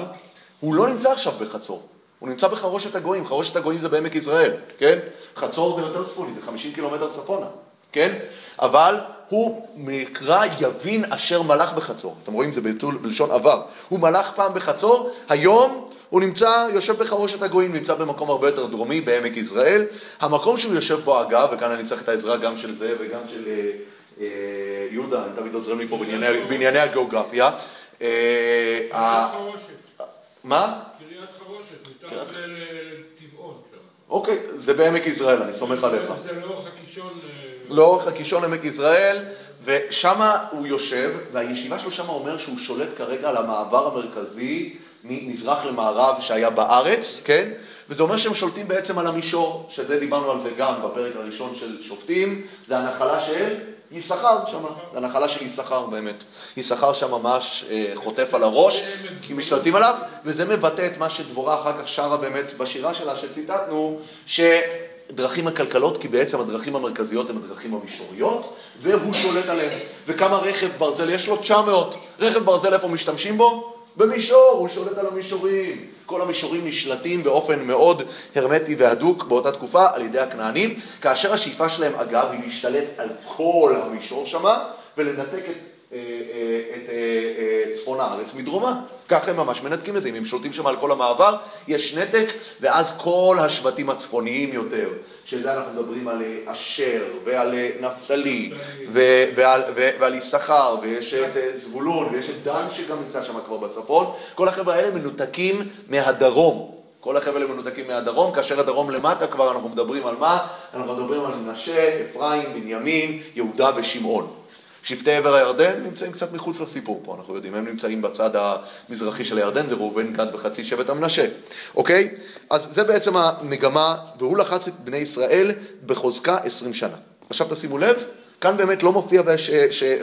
הוא לא נמצא עכשיו בחצור, הוא נמצא בחרושת הגויים, חרושת הגויים זה בעמק יזרעאל, כן? חצור זה יותר צפוני, זה 50 קילומטר צפונה, כן? אבל הוא נקרא יבין אשר מלך בחצור. אתם רואים, זה בלשון עבר. הוא מלך פעם בחצור, היום הוא נמצא, יושב בחרושת הגויים, נמצא במקום הרבה יותר דרומי, בעמק יזרעאל. המקום שהוא יושב בו, אגב, וכאן אני צריך את העזרה גם של זה וגם של אה, אה, יהודה, הם תמיד עוזרים לי פה בענייני, בענייני הגיאוגרפיה. אה, ה-. מה?
קריית חרושת, מתחת לטבעון.
אוקיי, זה בעמק יזרעאל, אני סומך עליך.
זה לאורך הקישון. אה,
לאורך הקישון עמק יזרעאל, ושם הוא יושב, והישיבה שלו שם אומר שהוא שולט כרגע על המעבר המרכזי ממזרח למערב שהיה בארץ, כן? וזה אומר שהם שולטים בעצם על המישור, שזה דיברנו על זה גם בפרק הראשון של שופטים, זה הנחלה של יששכר שם, זה הנחלה של יששכר באמת. יששכר שם ממש אה, חוטף על הראש, כי משתלטים עליו, וזה מבטא את מה שדבורה אחר כך שרה באמת בשירה שלה שציטטנו, שדרכים הכלכלות, כי בעצם הדרכים המרכזיות הן הדרכים המישוריות, והוא שולט עליהן. וכמה רכב ברזל יש לו? 900. רכב ברזל איפה משתמשים בו? במישור, הוא שולט על המישורים. כל המישורים נשלטים באופן מאוד הרמטי והדוק באותה תקופה על ידי הכנענים, כאשר השאיפה שלהם אגב היא להשתלט על כל המישור שמה ולנתק את, אה, אה, את אה, אה, צפון הארץ מדרומה. ככה הם ממש מנתקים את זה, אם הם שולטים שם על כל המעבר, יש נתק, ואז כל השבטים הצפוניים יותר, שזה אנחנו מדברים על אה, אשר ועל אה, נפתלי ו- ועל, ו- ועל יששכר, ויש את אה, זבולון, ויש את דן שגם נמצא שם כבר בצפון, כל החבר'ה האלה מנותקים מהדרום. כל החבר'ה האלה מנותקים מהדרום, כאשר הדרום למטה כבר אנחנו מדברים על מה? אנחנו מדברים על מנשה, אפרים, בנימין, יהודה ושמעון. שבטי עבר הירדן נמצאים קצת מחוץ לסיפור פה, אנחנו יודעים, הם נמצאים בצד המזרחי של הירדן, זה ראובן, גד וחצי שבט המנשה, אוקיי? אז זה בעצם המגמה, והוא לחץ את בני ישראל בחוזקה עשרים שנה. עכשיו תשימו לב, כאן באמת לא מופיע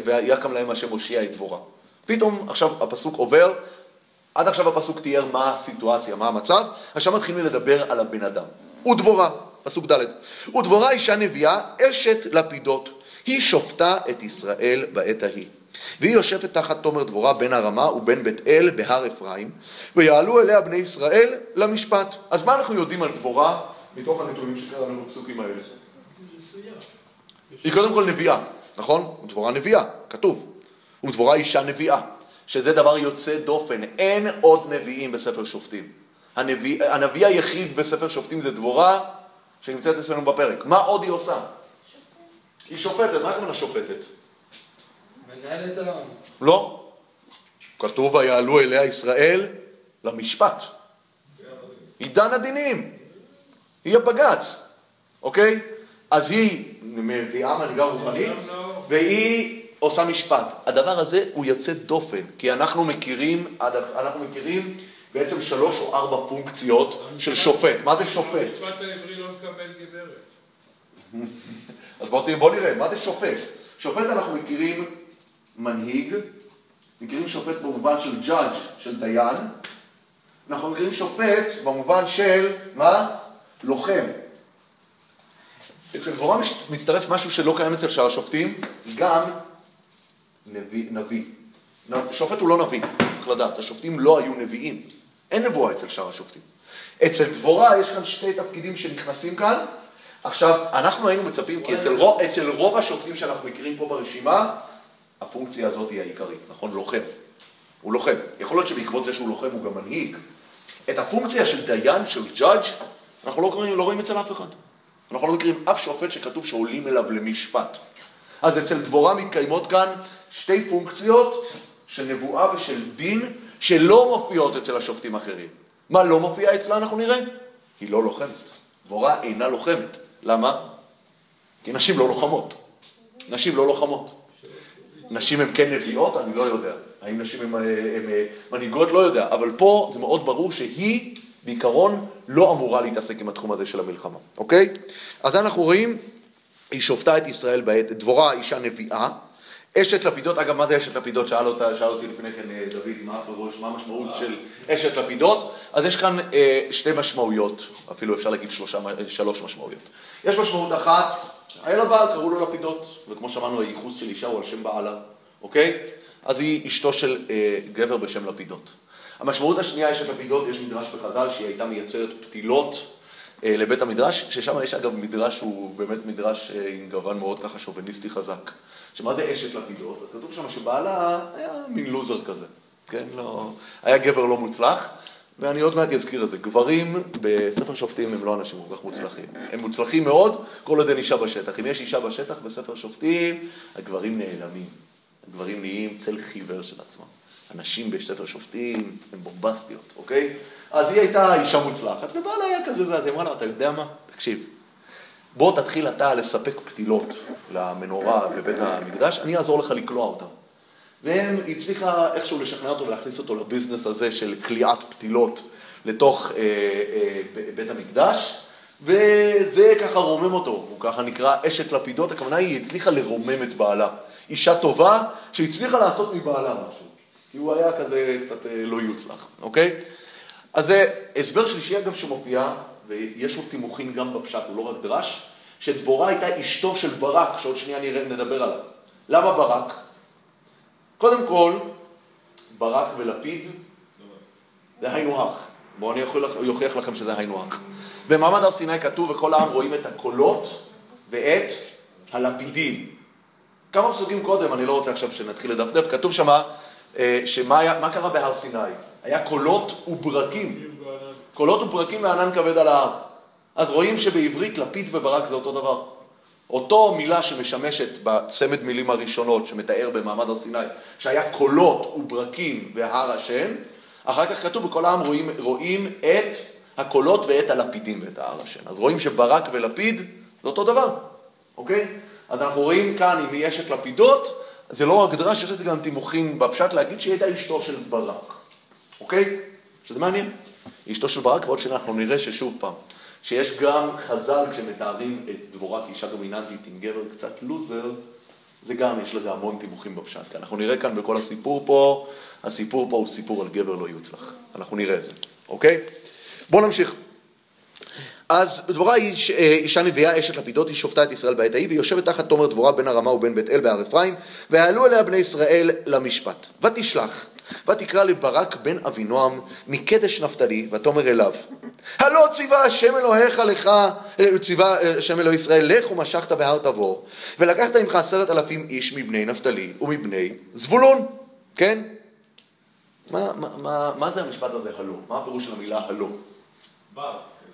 ויקם להם השם הושיע את דבורה. פתאום עכשיו הפסוק עובר, עד עכשיו הפסוק תיאר מה הסיטואציה, מה המצב, עכשיו מתחילים לדבר על הבן אדם. ודבורה, פסוק ד', ודבורה אישה נביאה, אשת לפידות. היא שופטה את ישראל בעת ההיא. והיא יושבת תחת תומר דבורה בן הרמה ובן בית אל בהר אפרים, ויעלו אליה בני ישראל למשפט. אז מה אנחנו יודעים על דבורה מתוך הנתונים שקראנו בפסוקים האלה? היא קודם כל נביאה, נכון? דבורה נביאה, כתוב. ודבורה אישה נביאה, שזה דבר יוצא דופן. אין עוד נביאים בספר שופטים. הנביא, הנביא היחיד בספר שופטים זה דבורה שנמצאת אצלנו בפרק. מה עוד היא עושה? היא שופטת, מה הכוונה שופטת?
מנהל את העם.
לא. כתוב ויעלו אליה ישראל למשפט. היא דנה דינים. היא הבג"ץ, אוקיי? אז היא מביאה מנהיגה רוחנית והיא עושה משפט. הדבר הזה הוא יוצא דופן, כי אנחנו מכירים, אנחנו מכירים בעצם שלוש או ארבע פונקציות של שופט. מה זה שופט?
המשפט העברי לא מקבל גברת.
אז בואו בוא נראה, מה זה שופט? שופט אנחנו מכירים מנהיג, מכירים שופט במובן של judge, של דיין, אנחנו מכירים שופט במובן של, מה? לוחם. אצל דבורה מצטרף משהו שלא קיים אצל שאר השופטים, גם נביא. נביא. שופט הוא לא נביא, צריך לדעת, השופטים לא היו נביאים. אין נבואה אצל שאר השופטים. אצל דבורה יש כאן שתי תפקידים שנכנסים כאן. עכשיו, אנחנו היינו מצפים, כי אצל רוב, אצל רוב השופטים שאנחנו מכירים פה ברשימה, הפונקציה הזאת היא העיקרית, נכון? לוחם. הוא לוחם. יכול להיות שבעקבות זה שהוא לוחם הוא גם מנהיג. את הפונקציה של דיין, של judge, אנחנו לא, רואים, לא רואים אצל אף אחד. אנחנו לא מכירים אף שופט שכתוב שעולים אליו למשפט. אז אצל דבורה מתקיימות כאן שתי פונקציות של נבואה ושל דין שלא מופיעות אצל השופטים האחרים. מה לא מופיע אצלה אנחנו נראה? היא לא לוחמת. דבורה אינה לוחמת. למה? כי נשים לא לוחמות. נשים לא לוחמות. נשים הן כן נביאות? אני לא יודע. האם נשים הן מנהיגות? לא יודע. אבל פה זה מאוד ברור שהיא בעיקרון לא אמורה להתעסק עם התחום הזה של המלחמה, אוקיי? אז אנחנו רואים, היא שופטה את ישראל בעת, דבורה אישה נביאה, אשת לפידות, אגב, מה זה אשת לפידות? שאל, אותה, שאל אותי לפני כן אה, דוד, מה הפירוש, מה המשמעות של אשת לפידות? אז יש כאן אה, שתי משמעויות, אפילו אפשר להגיד שלושה, שלוש משמעויות. יש משמעות אחת, היה לה בעל, קראו לו לפידות, וכמו שאמרנו, הייחוס של אישה הוא על שם בעלה, אוקיי? אז היא אשתו של אה, גבר בשם לפידות. המשמעות השנייה יש את לפידות, יש מדרש בחז"ל שהיא הייתה מייצרת פתילות אה, לבית המדרש, ששם יש אגב מדרש שהוא באמת מדרש אה, עם גוון מאוד ככה שוביניסטי חזק. שמה זה אשת לפידות? אז כתוב שם שבעלה היה מין לוזר כזה, כן? לא... היה גבר לא מוצלח, ואני עוד מעט אזכיר את זה. גברים בספר שופטים הם לא אנשים כל כך מוצלחים. הם מוצלחים מאוד כל עוד אין אישה בשטח. אם יש אישה בשטח בספר שופטים, הגברים נעלמים. הגברים נהיים צל חיוור של עצמם. הנשים בספר שופטים הן בומבסטיות, אוקיי? אז היא הייתה אישה מוצלחת, ובעלה היה כזה, זה, אז היא אמרה לה, אתה יודע מה? תקשיב, בוא תתחיל אתה לספק פתילות למנורה בבית המקדש, אני אעזור לך לקלוע אותה. והם הצליחה איכשהו לשכנע אותו ולהכניס אותו לביזנס הזה של כליאת פתילות לתוך אה, אה, בית המקדש, וזה ככה רומם אותו, הוא ככה נקרא אשת לפידות, הכוונה היא, הצליחה לרומם את בעלה. אישה טובה שהצליחה לעשות מבעלה משהו. כי הוא היה כזה קצת אה, לא יוצלח, אוקיי? אז זה הסבר שלישי אגב שמופיע, ויש לו תימוכין גם בפשט, הוא לא רק דרש, שדבורה הייתה אשתו של ברק, שעוד שנייה נראה, נדבר עליו. למה ברק? קודם כל, ברק ולפיד זה היינו הך. בואו אני אוכיח לכם שזה היינו הך. במעמד הר סיני כתוב, וכל העם רואים את הקולות ואת הלפידים. כמה פסוקים קודם, אני לא רוצה עכשיו שנתחיל לדפדף, כתוב שמה, אה, שמה מה קרה בהר סיני? היה קולות וברקים. קולות וברקים וענן כבד על ההר. אז רואים שבעברית לפיד וברק זה אותו דבר. אותו מילה שמשמשת בצמד מילים הראשונות שמתאר במעמד הר סיני, שהיה קולות וברקים והר השן, אחר כך כתוב וכל העם רואים, רואים את הקולות ואת הלפידים ואת ההר השן. אז רואים שברק ולפיד זה אותו דבר, אוקיי? אז אנחנו רואים כאן אם היא אשת לפידות, זה לא רק דרש, יש לזה גם תימוכין בפשט להגיד שהיא הייתה אשתו של ברק, אוקיי? שזה מעניין. אשתו של ברק, ועוד שאנחנו נראה ששוב פעם, שיש גם חז"ל כשמתארים את דבורה כאישה דומיננטית עם גבר קצת לוזר, זה גם, יש לזה המון תימוכים בפשט. כי אנחנו נראה כאן בכל הסיפור פה, הסיפור פה הוא סיפור על גבר לא יוצלח. אנחנו נראה את זה, אוקיי? בואו נמשיך. אז דבורה היא איש- אה, אישה נביאה, אשת לפידות, היא שופטה את ישראל בעת ההיא, והיא יושבת תחת תומר דבורה בן הרמה ובן בית אל בהר אפרים, ויעלו אליה בני ישראל למשפט. ותשלח, ותקרא לברק בן אבינועם מקדש נפתלי, ותאמר אליו, הלא ציווה השם אלוהיך לך, אה, ציווה אה, השם אלוהי ישראל, לך ומשכת בהר תבור, ולקחת עמך עשרת אלפים איש מבני נפתלי ומבני זבולון, כן? מה, מה, מה, מה זה המשפט הזה, הלא? מה הפירוש של המילה הלא?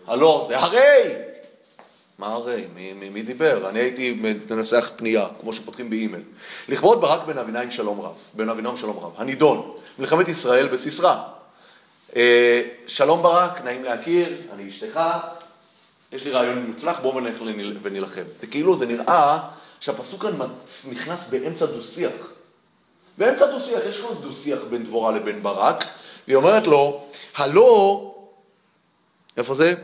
הלא, זה הרי! מה הרי? מי, מי, מי דיבר? אני הייתי מנסח פנייה, כמו שפותחים באימייל. לכבוד ברק בן אביניים שלום רב, בן אבינועם שלום רב, הנידון, מלחמת ישראל בסיסרא. אה, שלום ברק, נעים להכיר, אני אשתך, יש לי רעיון מוצלח, בואו נלך ונילחם. זה כאילו, זה נראה שהפסוק כאן נכנס באמצע דו-שיח. באמצע דו-שיח, יש כבר דו-שיח בין דבורה לבין ברק, והיא אומרת לו, הלא, איפה זה?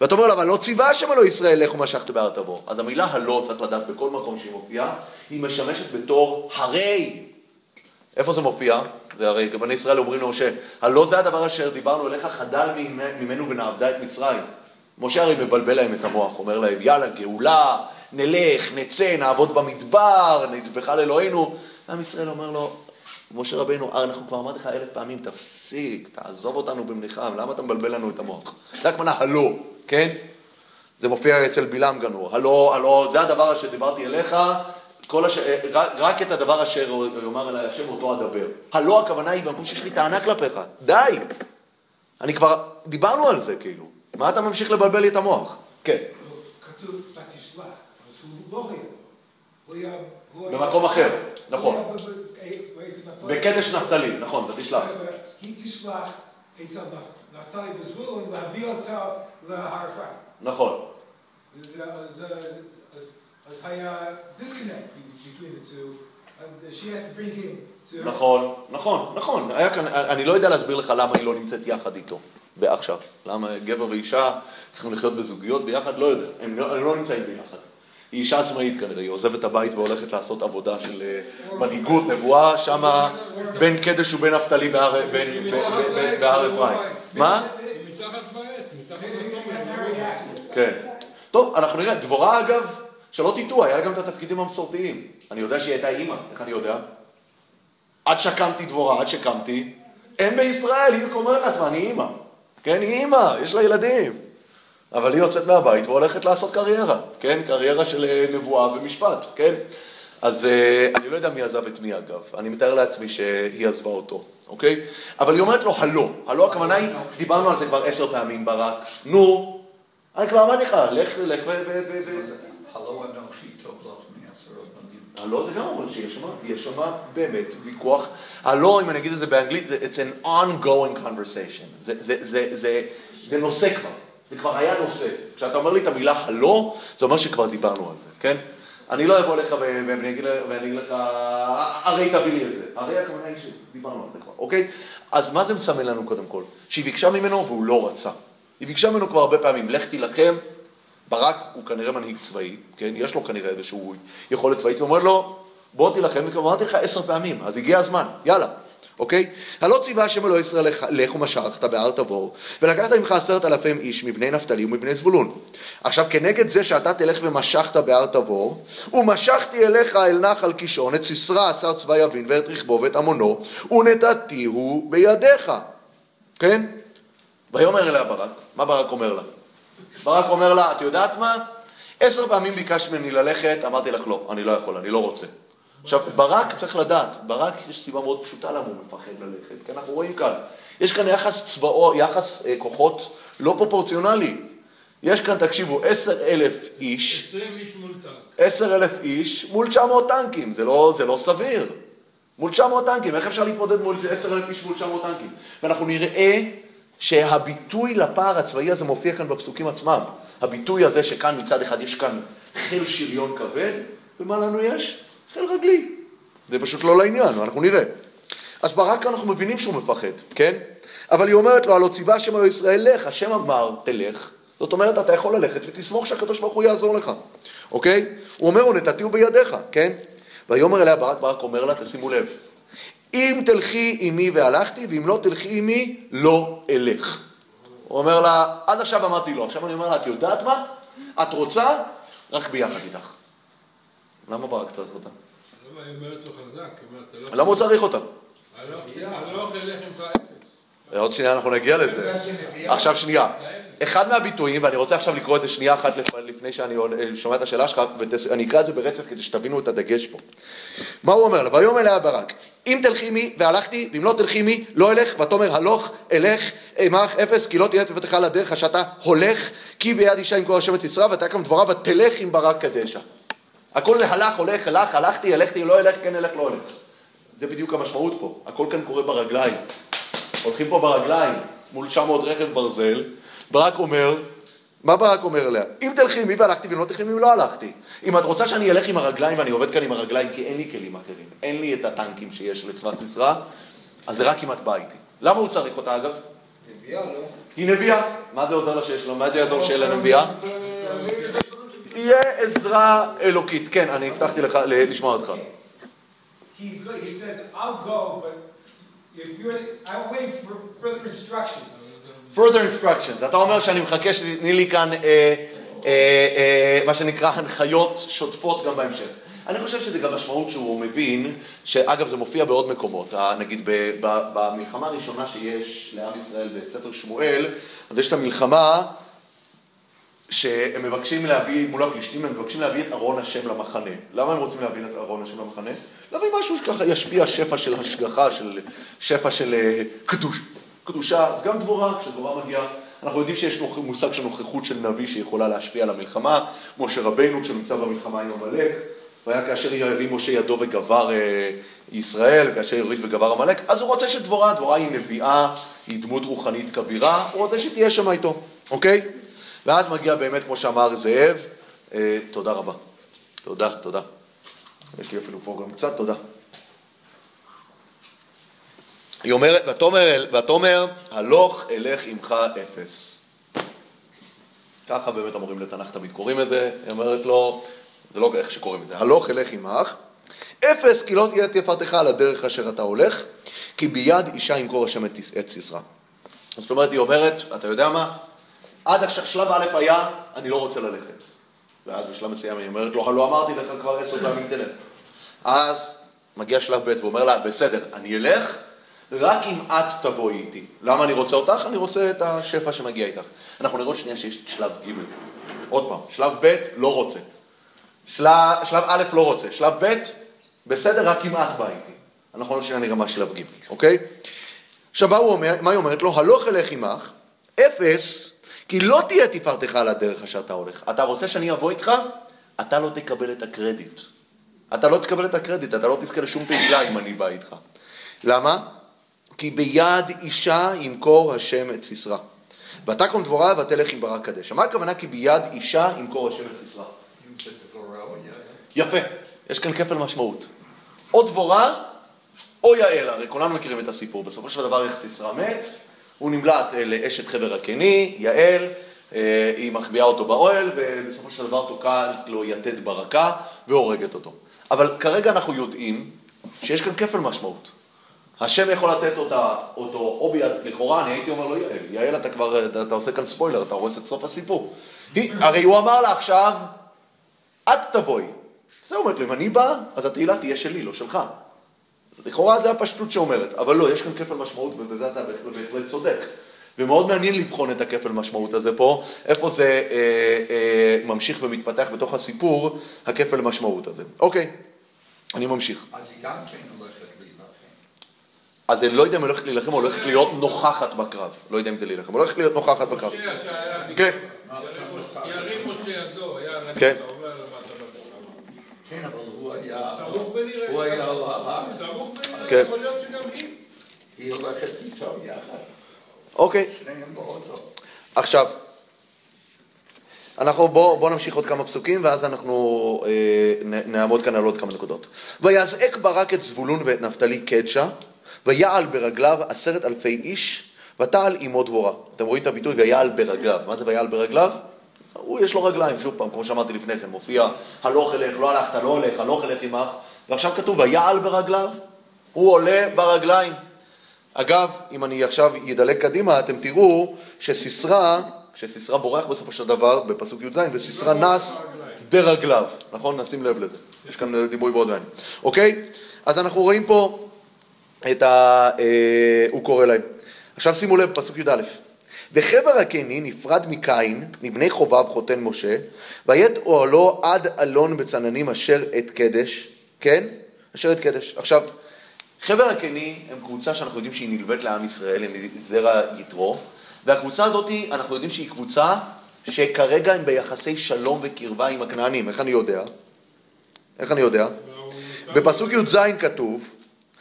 ואתה אומר לה, אבל לא ציווה השם אלוהי ישראל, לך ומשכת בהר תבור. אז המילה הלא, צריך לדעת בכל מקום שהיא מופיעה, היא משמשת בתור הרי. איפה זה מופיע? זה הרי, בני ישראל אומרים למשה, הלא זה הדבר אשר דיברנו אליך, חדל ממנו ונעבדה את מצרים. משה הרי מבלבל להם את המוח, אומר להם, יאללה, גאולה, נלך, נצא, נעבוד במדבר, נצבחה לאלוהינו. ועם ישראל אומר לו, משה רבנו, "אה, אנחנו כבר אמרתי לך אלף פעמים, תפסיק, תעזוב אותנו במליחם, למה אתה מבלבל לנו את המוח? זה הכוונה הלא, כן? זה מופיע אצל בלעם גנור. הלא, הלא, זה הדבר אשר דיברתי אליך, כל הש... רק, רק את הדבר אשר יאמר אליי השם אותו אדבר. הלא הכוונה היא גם שיש לי טענה כלפיך. די! אני כבר, דיברנו על זה כאילו. מה אתה ממשיך לבלבל לי את המוח? כן.
כתוב ותשלח, אז הוא לא היה.
במקום אחר, נכון.
נפתלי.
בקדש נפתלי, נכון, ותשלח.
היא תשלח נפתלי בזבולון להביא אותה.
נכון.
אז- אז- אז- אז- אז היה disconnect between the two, and she has to bring him to...
נכון, נכון, נכון. היה כאן, אני לא יודע להסביר לך למה היא לא נמצאת יחד איתו בעכשיו. למה גבר ואישה צריכים לחיות בזוגיות ביחד? לא יודע. הם לא, הם לא נמצאים ביחד. היא אישה עצמאית כנראה, היא עוזבת את הבית והולכת לעשות עבודה של אה, מנהיגות, נבואה, שמה בין קדש ובין נפתלי בהר אפרים. מה? כן. טוב, אנחנו נראה. דבורה אגב, שלא תטעו, היה לה גם את התפקידים המסורתיים. אני יודע שהיא הייתה אימא, איך אני יודע? עד שקמתי דבורה, עד שקמתי, אם בישראל, היא אומרת לעצמה, אני אימא. כן, היא אימא, יש לה ילדים. אבל היא יוצאת מהבית והולכת לעשות קריירה, כן? קריירה של אה, נבואה ומשפט, כן? אז אה, אני לא יודע מי עזב את מי אגב, אני מתאר לעצמי שהיא עזבה אותו, אוקיי? אבל היא אומרת לו הלא, הלא הכוונה היא, דיברנו על זה כבר עשר פעמים ברק, נו, אני כבר אמרתי לך, לך, לך ו...
הלא אנוכי טוב לך מעשר הבנים.
הלא זה גם אומר שיש שם, יש שם באמת ויכוח. הלא, אם אני אגיד את זה באנגלית, it's an ongoing conversation. זה נושא כבר, זה כבר היה נושא. כשאתה אומר לי את המילה הלא, זה אומר שכבר דיברנו על זה, כן? אני לא אבוא לך- ואני אגיד לך, הרי תביא לי את זה. הרי הכוונה היא שדיברנו על זה כבר, אוקיי? אז מה זה מסמן לנו קודם כל? שהיא ביקשה ממנו והוא לא רצה. היא ביקשה ממנו כבר הרבה פעמים, לך תילחם, ברק הוא כנראה מנהיג צבאי, כן? יש לו כנראה איזשהו יכולת צבאית, ואומר לו, בוא תילחם, וכבר אמרתי לך עשר פעמים, אז הגיע הזמן, יאללה, אוקיי? הלא ציווה השם אלוהי ישראל לך, ומשכת בהר תבור, ולקחת עמך עשרת אלפים איש מבני נפתלי ומבני זבולון. עכשיו, כנגד זה שאתה תלך ומשכת בהר תבור, ומשכתי אליך אל נחל קישון את סיסרא עשר צבא יבין ואת רכבו ואת עמונו, ונתתיהו בידיך. כן? ויאמר אליה ברק, מה ברק אומר לה? ברק אומר לה, את יודעת מה? עשר פעמים ביקשת ממני ללכת, אמרתי לך לא, אני לא יכול, אני לא רוצה. עכשיו, ברק צריך לדעת, ברק יש סיבה מאוד פשוטה למה הוא מפחד ללכת, כי אנחנו רואים כאן, יש כאן יחס צבאו, יחס אה, כוחות לא פרופורציונלי. יש כאן, תקשיבו, עשר אלף איש,
20 איש מול טנק.
עשר אלף איש מול 900 טנקים, זה לא, זה לא סביר. מול 900 טנקים, איך אפשר להתמודד מול עשר אלף איש מול 900 טנקים? ואנחנו נראה שהביטוי לפער הצבאי הזה מופיע כאן בפסוקים עצמם. הביטוי הזה שכאן מצד אחד יש כאן חיל שריון כבד, ומה לנו יש? חיל רגלי. זה פשוט לא לעניין, אנחנו נראה. אז ברק אנחנו מבינים שהוא מפחד, כן? אבל היא אומרת לו, הלא ציווה השם על ישראל לך, השם אמר תלך. זאת אומרת, אתה יכול ללכת ותסמוך שהקדוש ברוך הוא יעזור לך, אוקיי? הוא אומר, ונתתיהו בידיך, כן? ויאמר אליה ברק, ברק אומר לה, תשימו לב, אם תלכי עמי והלכתי, ואם לא תלכי עמי, לא אלך. הוא אומר לה, עד עכשיו אמרתי לא, עכשיו אני אומר לה, את יודעת מה? את רוצה? רק ביחד איתך. למה ברק צריך אותה?
למה היא אומרת לו חזק? היא אומרת, "הלוך-
למה הוא צריך אותה?
אפס.
עוד שנייה אנחנו נגיע לזה. עכשיו שנייה. אחד מהביטויים, ואני רוצה עכשיו לקרוא את זה שנייה אחת לפ- לפני שאני עול- שומע את השאלה שלך, ואני אקרא את זה ברצף כדי שתבינו את הדגש פה. מה הוא אומר לה? ויאמר אליה ברק, אם תלכי מי והלכתי, ואם לא תלכי מי, לא אלך, ותאמר הלוך, אלך, עמך אפס, כי לא תהיה תפתך על הדרך שאתה הולך, כי ביד אישה ימכור השם את יצרה, ותקם דברה, ותלך עם ברק קדשה. הכל זה הלך, הולך, הלך, הלכתי, הלכתי, לא אלך, כן אלך, לא הולך. זה בדיוק המשמעות פה, הכל כאן קורה ברגליים. הולכים פה ברגליים מול 900 רכב ברזל, ברק אומר, מה ברק אומר אליה? אם תלכי עמי והלכתי ואם לא תלכי עמי לא הלכתי. אם את רוצה שאני אלך עם הרגליים ואני עובד כאן עם הרגליים כי אין לי כלים אחרים, אין לי את הטנקים שיש לצבא סיסרא, אז זה רק אם את באה איתי. למה הוא צריך אותה אגב?
נביאה, לא?
היא נביאה. מה זה עוזר לה שיש לו? מה זה יעזור שיהיה לה נביאה? יהיה עזרה אלוקית. כן, אני הבטחתי לך לשמוע אותך.
He's good. He says, I'll go, but if you're, I'm waiting for further instructions.
further instructions. אתה אומר שאני מחכה שתתני לי כאן אה, אה, אה, מה שנקרא הנחיות שוטפות גם בהמשך. אני חושב שזה גם משמעות שהוא מבין, שאגב זה מופיע בעוד מקומות, נגיד במלחמה הראשונה שיש לעם ישראל בספר שמואל, אז יש את המלחמה שהם מבקשים להביא, מול הפלישתים הם מבקשים להביא את ארון השם למחנה. למה הם רוצים להביא את ארון השם למחנה? להביא משהו שככה ישפיע שפע של השגחה, של שפע של אה, קדוש, קדושה, אז גם דבורה, כשדבורה מגיעה, אנחנו יודעים שיש מושג של נוכחות של נביא שיכולה להשפיע על המלחמה, משה רבינו כשנמצא במלחמה עם עמלק, והיה כאשר ירים משה ידו וגבר אה, ישראל, כאשר יוריד וגבר עמלק, אז הוא רוצה שדבורה, דבורה היא נביאה, היא דמות רוחנית כבירה, הוא רוצה שתהיה שם איתו, אוקיי? ואז מגיע באמת, כמו שאמר זאב, אה, תודה רבה. תודה, תודה. יש לי אפילו פה גם קצת, תודה. היא אומרת, ותאמר, ותאמר, הלוך אלך עמך אפס. ככה באמת המורים לתנ"ך תמיד קוראים את זה, היא אומרת לו, זה לא איך שקוראים את זה, הלוך אלך עמך, אפס כי לא תהיה תפארתך על הדרך אשר אתה הולך, כי ביד אישה ימכור השם את סיסרא. זאת אומרת, היא אומרת, אתה יודע מה? עד עכשיו, שלב א' היה, אני לא רוצה ללכת. ואז בשלב מסוים היא אומרת לו, הלא אמרתי לך כבר עשר פעמים תלך. אז מגיע שלב ב' ואומר לה, בסדר, אני אלך, רק אם את תבואי איתי. למה אני רוצה אותך? אני רוצה את השפע שמגיע איתך. אנחנו נראה עוד שנייה שיש שלב ג'. עוד פעם, שלב ב' לא רוצה. שלב, שלב א' לא רוצה. שלב ב', בסדר, רק אם את באה איתי. אנחנו עוד שנייה נראה מה שלב ג', אוקיי? עכשיו, מה היא אומרת לו? הלוך אלך עמך, אפס, כי לא תהיה תפארתך על הדרך אשר אתה הולך. אתה רוצה שאני אבוא איתך? אתה לא תקבל את הקרדיט. אתה לא תקבל את הקרדיט, אתה לא תזכה לשום פעילה אם אני בא איתך. למה? כי ביד אישה ימכור השם את סיסרא. ותקום דבורה ותלך עם ברק קדש. מה הכוונה כי ביד אישה ימכור השם את סיסרא? יפה, יש כאן כפל משמעות. או דבורה או יעל, הרי כולנו מכירים את הסיפור. בסופו של דבר איך סיסרא מת, הוא נמלט אה, לאשת חבר הקני, יעל, אה, היא מחביאה אותו באוהל, ובסופו של דבר תוקעת לו יתד ברקה והורגת אותו. אבל כרגע אנחנו יודעים שיש כאן כפל משמעות. השם יכול לתת אותה, אותו או ביד, לכאורה אני הייתי אומר לו יעל, יעל אתה כבר, אתה, אתה עושה כאן ספוילר, אתה הורס את סוף הסיפור. היא, הרי הוא אמר לה עכשיו, את תבואי. זה אומרת לו, אם אני בא, אז התהילה תהיה שלי, לא שלך. לכאורה זה הפשטות שאומרת, אבל לא, יש כאן כפל משמעות ובזה אתה בהחלט צודק. ומאוד מעניין לבחון את הכפל משמעות הזה פה, איפה זה אה, אה, ממשיך ומתפתח בתוך הסיפור, הכפל משמעות הזה. אוקיי, אני ממשיך.
אז היא גם כן הולכת להילחם.
אז אני לא יודע אם הולכת להילחם או הולכת להיות נוכחת בקרב. לא יודע אם זה להילחם, הולכת להיות נוכחת בקרב.
משה שהיה...
כן.
ירים משה ידו, היה
כן.
בקרב.
כן, אבל הוא היה...
סמוך ונראה.
הוא היה ההר.
סמוך ונראה,
כן.
יכול להיות שגם היא.
היא הולכת איתו יחד.
אוקיי,
שניהם באוטו.
עכשיו, אנחנו בואו בוא נמשיך עוד כמה פסוקים ואז אנחנו אה, נ- נעמוד כאן על עוד כמה נקודות. ויזעק ברק את זבולון ואת נפתלי קדשה, ויעל ברגליו עשרת אלפי איש, ותעל עמו דבורה. אתם רואים את הביטוי ויעל ברגליו. מה זה ויעל ברגליו? הוא יש לו רגליים, שוב פעם, כמו שאמרתי לפני כן, מופיע הלוך אלך, לא הלכת, לא הולך, הלוך אלך עמך, ועכשיו כתוב ויעל ברגליו, הוא עולה ברגליים. אגב, אם אני עכשיו אדלג קדימה, אתם תראו שסיסרא, כשסיסרא בורח בסופו של דבר, בפסוק י"ז, וסיסרא נס ברגליו, נכון? נשים לב לזה. יש כאן דימוי מאוד מעניין. אוקיי? אז אנחנו רואים פה את ה... אה, הוא קורא להם. עכשיו שימו לב, פסוק י"א. וחבר הקני נפרד מקין, מבני חובב חותן משה, ויית אוהלו עד אלון בצננים אשר את קדש, כן? אשר את קדש. עכשיו, חבר הקני הם קבוצה שאנחנו יודעים שהיא נלווית לעם ישראל, הם זרע יתרו, והקבוצה הזאת, אנחנו יודעים שהיא קבוצה שכרגע הם ביחסי שלום וקרבה עם הכנענים. איך אני יודע? איך אני יודע? בפסוק י"ז כתוב,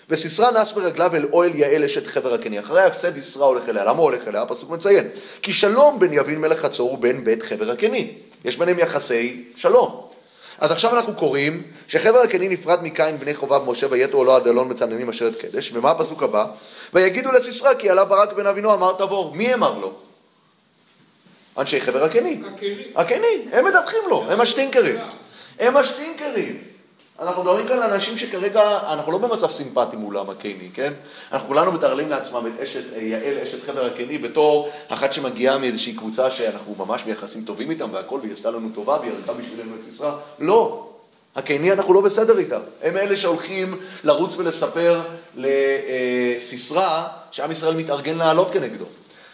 וסיסרא נס ברגליו אל אוהל יעל אשת חבר הקני. אחרי ההפסד יסרא הולך אליה. למה הולך אליה? הפסוק מציין. כי שלום בין יבין מלך חצור ובין בית חבר הקני. יש ביניהם יחסי שלום. אז עכשיו אנחנו קוראים שחבר הקני נפרד מקין בני חובב משה ויתו לו עד אלון מצננים אשר את קדש. ומה הפסוק הבא? ויגידו לסיסרא כי עלה ברק בן אבינו אמר תבור. מי אמר לו? אנשי חבר הקני.
הכלים.
הקני, הם מדווחים לו, הם השטינקרים. הם השטינקרים. אנחנו מדברים כאן על אנשים שכרגע, אנחנו לא במצב סימפטי מולם הקני, כן? אנחנו כולנו מתארלים לעצמם את אשת, אה, יעל אשת חבר הקני בתור אחת שמגיעה מאיזושהי קבוצה שאנחנו ממש ביחסים טובים איתם והכל, והיא עשתה לנו טובה והיא הרגה בשבילנו את סיסרא. לא. הקני אנחנו לא בסדר איתם. הם אלה שהולכים לרוץ ולספר לסיסרא שעם ישראל מתארגן לעלות כנגדו.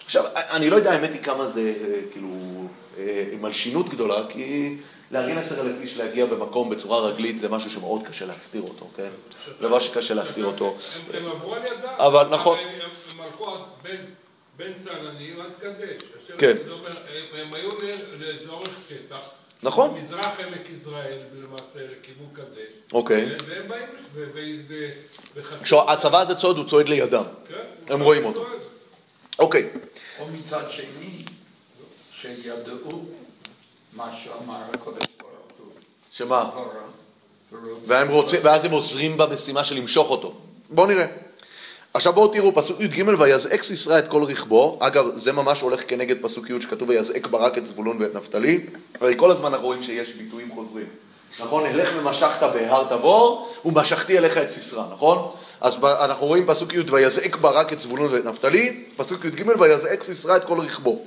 עכשיו, אני לא יודע האמת היא כמה זה אה, כאילו אה, מלשינות גדולה, כי לארגן עשר אלף איש להגיע במקום בצורה רגלית זה משהו שמאוד קשה להסתיר אותו, כן? זה דבר שקשה להסתיר אותו.
הם עברו על ידם.
אבל נכון.
הם- הלכו בין- צלנים עד קדש.
כן.
הם- היו ל- לאזור שטח.
נכון.
מזרח עמק יזרעאל, למעשה, לכיוון קדש.
אוקיי.
כן, והם באים, ו- ו- ו- וחצי-
כשהצבא הזה צועד, הוא צועד לידם.
כן.
הם רואים אותו. אוקיי,
או מצד שני, שידעו מה שאמר הקודש ברוך הוא.
שמה? רוצים, ואז הם עוזרים במשימה של למשוך אותו. בואו נראה. עכשיו בואו תראו, פסוק י"ג, ויזעק סיסרא את כל רכבו, אגב, זה ממש הולך כנגד פסוק י' שכתוב ויזעק ברק את זבולון ואת נפתלי, הרי כל הזמן אנחנו רואים שיש ביטויים חוזרים. נכון? אלך ומשכת בהר תבור, ומשכתי אליך את סיסרא, נכון? אז אנחנו רואים פסוק י' ויזעק ברק את זבולון ואת נפתלי, פסוק י"ג ויזעק סיסרא את כל רכבו.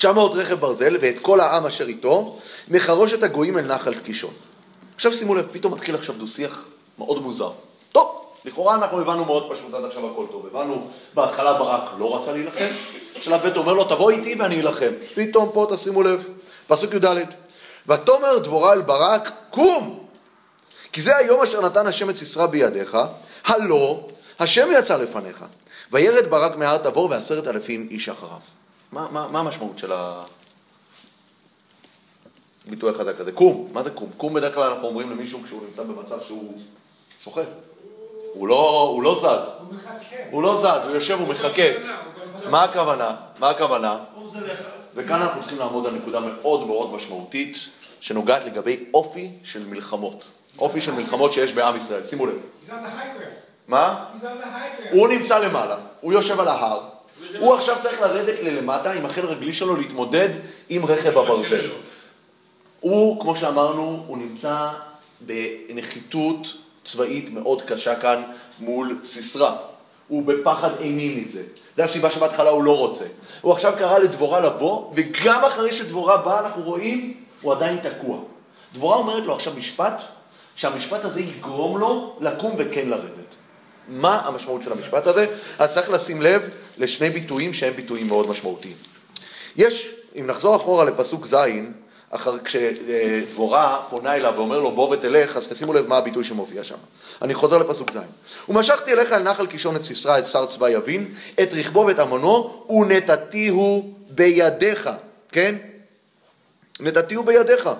900 רכב ברזל ואת כל העם אשר איתו, מחרושת הגויים אל נחל קישון. עכשיו שימו לב, פתאום מתחיל עכשיו דו-שיח מאוד מוזר. טוב, לכאורה אנחנו הבנו מאוד פשוט עד עכשיו הכל טוב. הבנו, בהתחלה ברק לא רצה להילחם, שלב ב' אומר לו, תבוא איתי ואני אלחם. פתאום פה תשימו לב, פסוק י"ד, ותאמר דבורה אל ברק, קום! כי זה היום אשר נתן השם את סיסרא בידיך, הלא השם יצא לפניך. וירד ברק מהר תבור ועשרת אלפים איש אחריו. מה, מה, מה המשמעות של הביטוי החזק הזה? קום, מה זה קום? קום בדרך כלל אנחנו אומרים למישהו כשהוא נמצא במצב שהוא שוכב. הוא לא, הוא לא זז,
הוא מחכה.
הוא לא זז, הוא יושב, הוא מחכה. מה הכוונה? מה הכוונה? וכאן אנחנו צריכים לעמוד על נקודה מאוד מאוד משמעותית, שנוגעת לגבי אופי של מלחמות. אופי של מלחמות שיש בעם ישראל. שימו לב. מה? הוא נמצא למעלה, הוא יושב על ההר, הוא עכשיו צריך לרדת ללמטה עם החל רגלי שלו להתמודד עם רכב הברזל. הוא, כמו שאמרנו, הוא נמצא בנחיתות צבאית מאוד קשה כאן מול סיסרא. הוא בפחד אימים מזה. זו הסיבה שבהתחלה הוא לא רוצה. הוא עכשיו קרא לדבורה לבוא, וגם אחרי שדבורה באה, אנחנו רואים, הוא עדיין תקוע. דבורה אומרת לו עכשיו משפט, שהמשפט הזה יגרום לו לקום וכן לרדת. מה המשמעות של המשפט הזה? אז צריך לשים לב לשני ביטויים שהם ביטויים מאוד משמעותיים. יש, אם נחזור אחורה לפסוק ז', אחר, כשדבורה פונה אליו ואומר לו בוא ותלך, אז תשימו לב מה הביטוי שמופיע שם. אני חוזר לפסוק ז'. ומשכתי אליך אל נחל קישון את סיסרא, את שר צבא יבין, את רכבו ואת עמונו, ונתתיהו בידיך, כן? נתתיהו בידיך.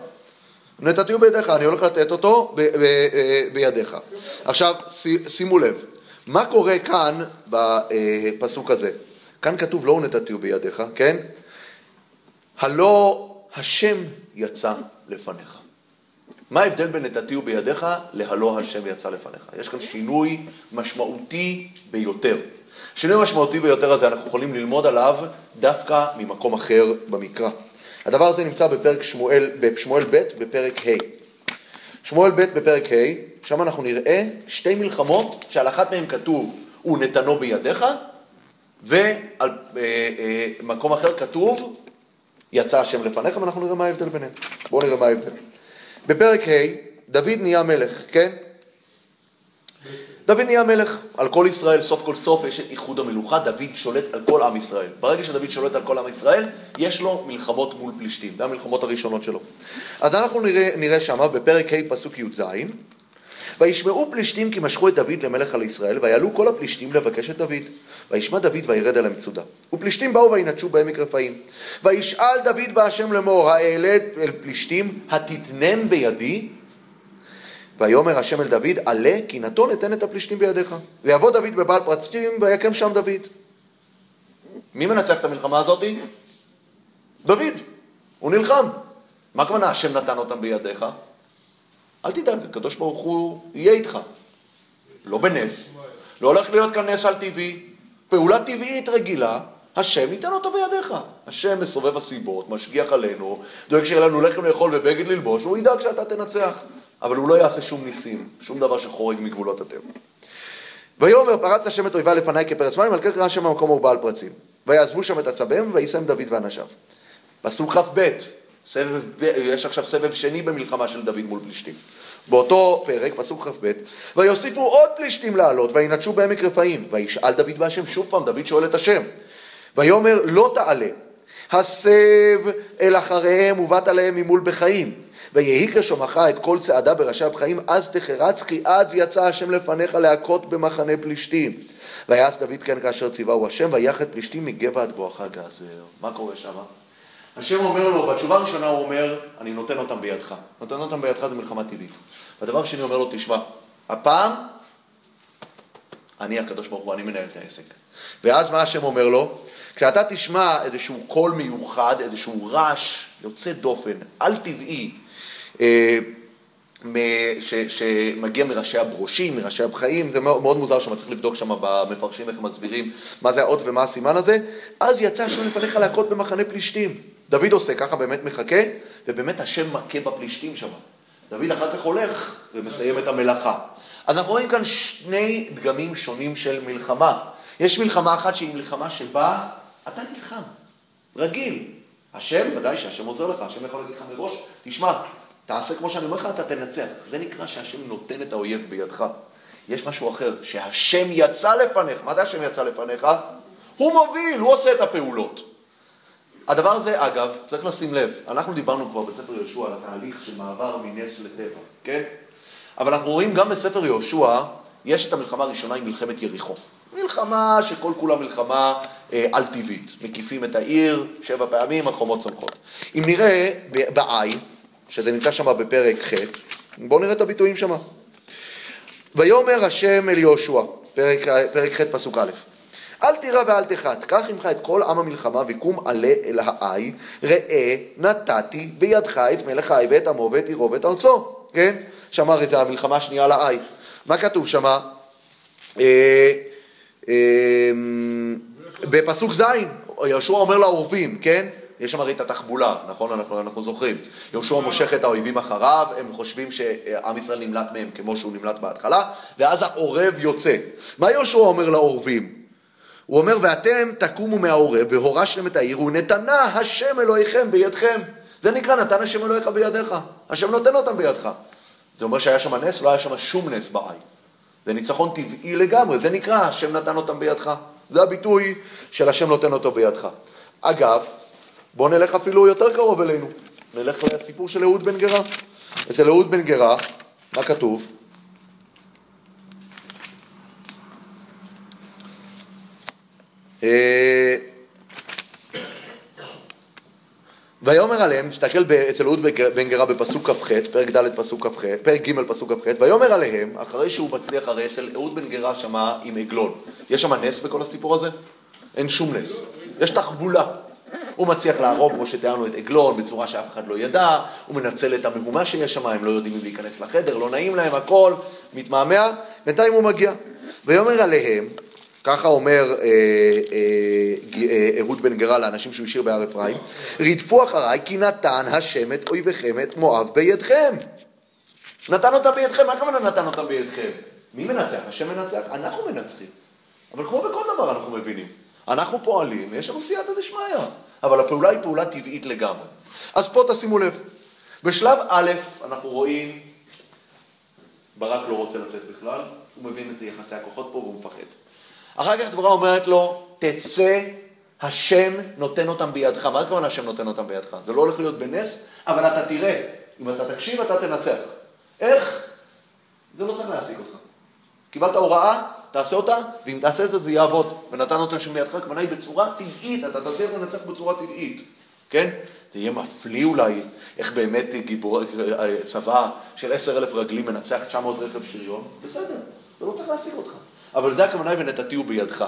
נתתיהו בידיך, אני הולך לתת אותו ב- ב- אה, בידיך. עכשיו, שימו לב, מה קורה כאן בפסוק הזה? כאן כתוב לא ונתתיהו בידיך, כן? הלא השם יצא לפניך. מה ההבדל בין נתתיהו בידיך להלא השם יצא לפניך? יש כאן שינוי משמעותי ביותר. שינוי משמעותי ביותר הזה אנחנו יכולים ללמוד עליו דווקא ממקום אחר במקרא. הדבר הזה נמצא בפרק שמואל, בשמואל ב' בפרק ה'. שמואל ב' בפרק ה', שם אנחנו נראה שתי מלחמות שעל אחת מהן כתוב ונתנו בידיך, ועל אה, אה, מקום אחר כתוב יצא השם לפניך, ואנחנו נראה מה ההבדל ביניהם. בואו נראה מה ההבדל. בפרק ה', דוד נהיה מלך, כן? דוד נהיה מלך על כל ישראל, סוף כל סוף יש את איחוד המלוכה, דוד שולט על כל עם ישראל. ברגע שדוד שולט על כל עם ישראל, יש לו מלחמות מול פלישתים, זה המלחמות הראשונות שלו. אז אנחנו נראה, נראה שמה בפרק ה' פסוק י"ז, וישמעו פלישתים כי משכו את דוד למלך על ישראל, ויעלו כל הפלישתים לבקש את דוד. וישמע דוד וירד אל המצודה. ופלישתים באו וינטשו בעמק רפאים. וישאל דוד בהשם לאמור, האעלה אל פלישתים, התתנם בידי? ויאמר השם אל דוד, עלה כי נתון אתן את הפלישתים בידיך. ויבוא דוד בבעל פרצים ויקם שם דוד. מי מנצח את המלחמה הזאתי? דוד. הוא נלחם. מה הכוונה השם נתן אותם בידיך? אל תדאג, הקדוש ברוך הוא יהיה איתך. לא בנס. לא הולך להיות כאן נס על טבעי. פעולה טבעית רגילה, השם ייתן אותה בידיך. השם מסובב הסיבות, משגיח עלינו, דואג שיהיה לנו לחם לאכול ובגד ללבוש, הוא ידאג שאתה תנצח. אבל הוא לא יעשה שום ניסים, שום דבר שחורג מגבולות הטבע. ויאמר פרץ השם את אויבי לפניי כפרץ מים, על כן קרא השם במקום ההוא בעל פרצים. ויעזבו שם את עצביהם, וישם דוד ואנשיו. פסוק כ"ב, סבב, יש עכשיו סבב שני במלחמה של דוד מול פלישתים. באותו פרק, פסוק כ"ב, ויוסיפו עוד פלישתים לעלות, וינטשו בעמק רפאים. וישאל דוד בהשם, שוב פעם, דוד שואל את השם. ויאמר לא תעלה, הסב אל אחריהם ובאת עליהם ממול בחיים. ויהי כשומך את כל צעדה בראשי הבחיים, אז תחרץ, כי אז יצא השם לפניך להכות במחנה פלישתים. ויעש דוד כן כאשר ציווהו השם, ויח את פלישתים מגבע עד בואכה גזר. מה קורה שם? השם אומר לו, בתשובה הראשונה הוא אומר, אני נותן אותם בידך. נותן אותם בידך זה מלחמה טבעית. בדבר שני אומר לו, תשמע, הפעם אני הקדוש ברוך הוא, אני מנהל את העסק. ואז מה השם אומר לו? כשאתה תשמע איזשהו קול מיוחד, איזשהו רעש יוצא דופן, על טבעי, אה, ש, שמגיע מראשי הברושים, מראשי הבחיים, זה מאוד, מאוד מוזר שם, צריך לבדוק שם במפרשים איך מסבירים מה זה האות ומה הסימן הזה, אז יצא השם לפניך להכות במחנה פלישתים. דוד עושה ככה, באמת מחכה, ובאמת השם מכה בפלישתים שם. דוד אחר כך הולך ומסיים את המלאכה. אז אנחנו רואים כאן שני דגמים שונים של מלחמה. יש מלחמה אחת שהיא מלחמה שבה אתה נלחם, רגיל. השם, ודאי שהשם עוזר לך, השם יכול להגיד לך מראש, תשמע, תעשה כמו שאני אומר לך, אתה תנצח. זה נקרא שהשם נותן את האויב בידך. יש משהו אחר, שהשם יצא לפניך. מה זה השם יצא לפניך? הוא מוביל, הוא עושה את הפעולות. הדבר הזה, אגב, צריך לשים לב, אנחנו דיברנו כבר בספר יהושע על התהליך של מעבר מנס לטבע, כן? אבל אנחנו רואים גם בספר יהושע, יש את המלחמה הראשונה עם מלחמת יריחו. מלחמה שכל כולה מלחמה אה, על-טבעית. מקיפים את העיר שבע פעמים, החומות צומחות. אם נראה בעי, שזה נמצא שם בפרק ח', בואו נראה את הביטויים שם. ויאמר השם אל יהושע, פרק, פרק ח' פסוק א', אל תירא ואל תחת, קח עמך את כל עם המלחמה וקום עלה אל העי, ראה נתתי בידך את מלך העי ואת עמו ואת עירו ואת ארצו, כן? שם הרי זה המלחמה השנייה על העי. מה כתוב שם? אה, אה, בפסוק ז', יהושע אומר לעורבים, כן? יש שם הרי את התחבולה, נכון? אנחנו, אנחנו זוכרים. יהושע מושך את האויבים אחריו, הם חושבים שעם ישראל נמלט מהם כמו שהוא נמלט בהתחלה, ואז העורב יוצא. מה יהושע אומר לעורבים? הוא אומר, ואתם תקומו מהעורב והורשתם את העיר, ונתנה השם אלוהיכם בידכם. זה נקרא נתן השם אלוהיך בידיך. השם נותן אותם בידך. זה אומר שהיה שם נס? לא היה שם שום נס בעין. זה ניצחון טבעי לגמרי, זה נקרא השם נתן אותם בידך. זה הביטוי של השם נותן אותו בידך. אגב, בואו נלך אפילו יותר קרוב אלינו. נלך לסיפור של אהוד בן גרה. אצל אהוד בן גרה, מה כתוב? ויאמר עליהם, תסתכל אצל אהוד בן גרה בפסוק כ"ח, פרק ד' פסוק כ"ח, פרק ג' פסוק כ"ח, ויאמר עליהם, אחרי שהוא מצליח, הרי אצל אהוד בן גרה שמה עם עגלון. יש שם נס בכל הסיפור הזה? אין שום נס. יש תחבולה. הוא מצליח להרוג, כמו שתיארנו, את עגלון בצורה שאף אחד לא ידע, הוא מנצל את המהומה שיש שם, הם לא יודעים אם להיכנס לחדר, לא נעים להם, הכל, מתמהמה, בינתיים הוא מגיע. ויאמר עליהם, ככה אומר אה, אה, אה, אהוד בן גרה לאנשים שהוא השאיר בהר אפרים, רדפו אחריי כי נתן השם את אויביכם את מואב בידכם. נתן אותם בידכם, מה הכוונה נתן אותם בידכם? מי מנצח? השם מנצח? אנחנו מנצחים. אבל כמו בכל דבר אנחנו מבינים. אנחנו פועלים, יש לנו סייעתא דשמיא, אבל הפעולה היא פעולה טבעית לגמרי. אז פה תשימו לב, בשלב א' אנחנו רואים, ברק לא רוצה לצאת בכלל, הוא מבין את יחסי הכוחות פה והוא מפחד. אחר כך דבורה אומרת לו, תצא, השם נותן אותם בידך. מה הכוונה השם נותן אותם בידך? זה לא הולך להיות בנס, אבל אתה תראה, אם אתה תקשיב אתה תנצח. איך? זה לא צריך להעסיק אותך. קיבלת הוראה, תעשה אותה, ואם תעשה את זה זה יעבוד. ונתן אותה שם בידך, הכוונה היא בצורה טבעית, אתה תצליח לנצח בצורה טבעית, כן? זה יהיה מפליא אולי, איך באמת גיבור, צבא של עשר אלף רגלים מנצח 900 רכב שריון, בסדר, זה לא צריך להשיג אותך. אבל זה הכוונה ונתתיהו בידך.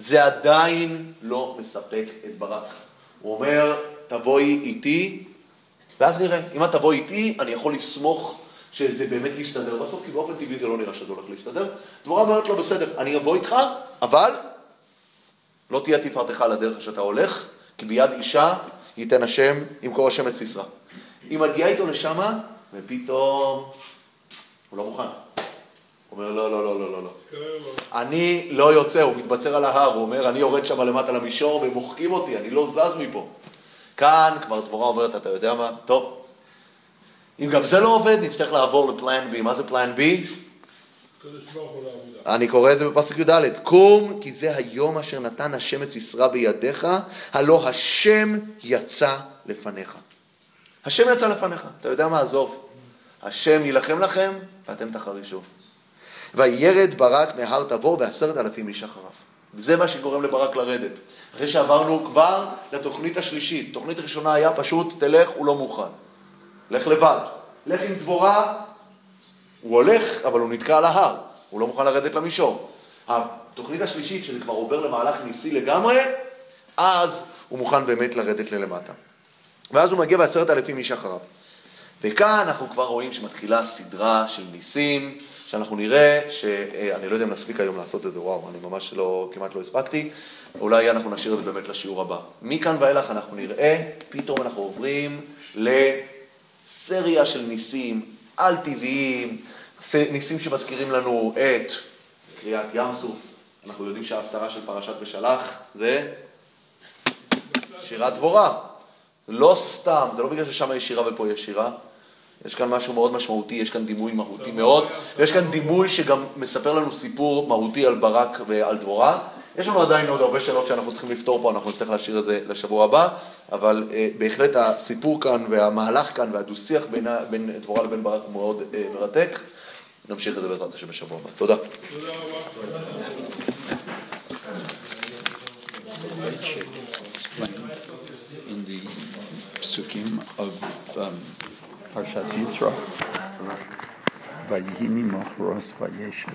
זה עדיין לא מספק את ברק. הוא אומר, תבואי איתי, ואז נראה. אם את תבואי איתי, אני יכול לסמוך שזה באמת יסתדר בסוף, כי באופן טבעי זה לא נראה שזה הולך להסתדר. דבורה אומרת לו, בסדר, אני אבוא איתך, אבל לא תהיה תפארתך על הדרך שאתה הולך, כי ביד אישה ייתן השם כל השם את סיסרא. היא מגיעה איתו לשמה, ופתאום הוא לא מוכן. אומר, לא, לא, לא, לא, לא, לא. אני לא יוצא, הוא מתבצר על ההר, הוא אומר, אני יורד שם למטה למישור והם מוחקים אותי, אני לא זז מפה. כאן כבר דבורה אומרת, אתה יודע מה? טוב. אם גם זה לא עובד, נצטרך לעבור לפלן B. מה זה פלן B?
לעבודה.
אני קורא את זה בפסוק י"ד, קום כי זה היום אשר נתן השם את סיסרא בידיך, הלא השם יצא לפניך. השם יצא לפניך, אתה יודע מה? עזוב. השם יילחם לכם ואתם תחרישו. וירד ברק מהר תבור ועשרת אלפים איש אחריו. זה מה שגורם לברק לרדת. אחרי שעברנו כבר לתוכנית השלישית. תוכנית ראשונה היה פשוט, תלך, הוא לא מוכן. לך לבד. לך עם דבורה, הוא הולך, אבל הוא נתקע על ההר. הוא לא מוכן לרדת למישור. התוכנית השלישית, שזה כבר עובר למהלך ניסי לגמרי, אז הוא מוכן באמת לרדת ללמטה. ואז הוא מגיע בעשרת אלפים איש אחריו. וכאן אנחנו כבר רואים שמתחילה סדרה של ניסים, שאנחנו נראה, שאני לא יודע אם נספיק היום לעשות את זה, וואו, אני ממש לא, כמעט לא הספקתי, אולי אנחנו נשאיר את זה באמת לשיעור הבא. מכאן ואילך אנחנו נראה, פתאום אנחנו עוברים לסריה של ניסים על-טבעיים, ניסים שמזכירים לנו את קריאת ים סוף. אנחנו יודעים שההפטרה של פרשת בשלח זה שירת דבורה. לא סתם, זה לא בגלל ששם יש שירה ופה יש שירה. יש כאן משהו מאוד משמעותי, יש כאן דימוי מהותי מאוד, ויש כאן דימוי שגם מספר לנו סיפור מהותי על ברק ועל דבורה. יש לנו עדיין עוד הרבה שאלות שאנחנו צריכים לפתור פה, אנחנו נצטרך להשאיר את זה לשבוע הבא, אבל אה, בהחלט הסיפור כאן והמהלך כאן והדו-שיח בין, בין דבורה לבין ברק הוא מאוד אה, מרתק. נמשיך את זה בעזרת השם בשבוע הבא. תודה.
תודה רבה.
explain in the psukim of um, Parshas Yisro. Vayihi mimochros vayeshev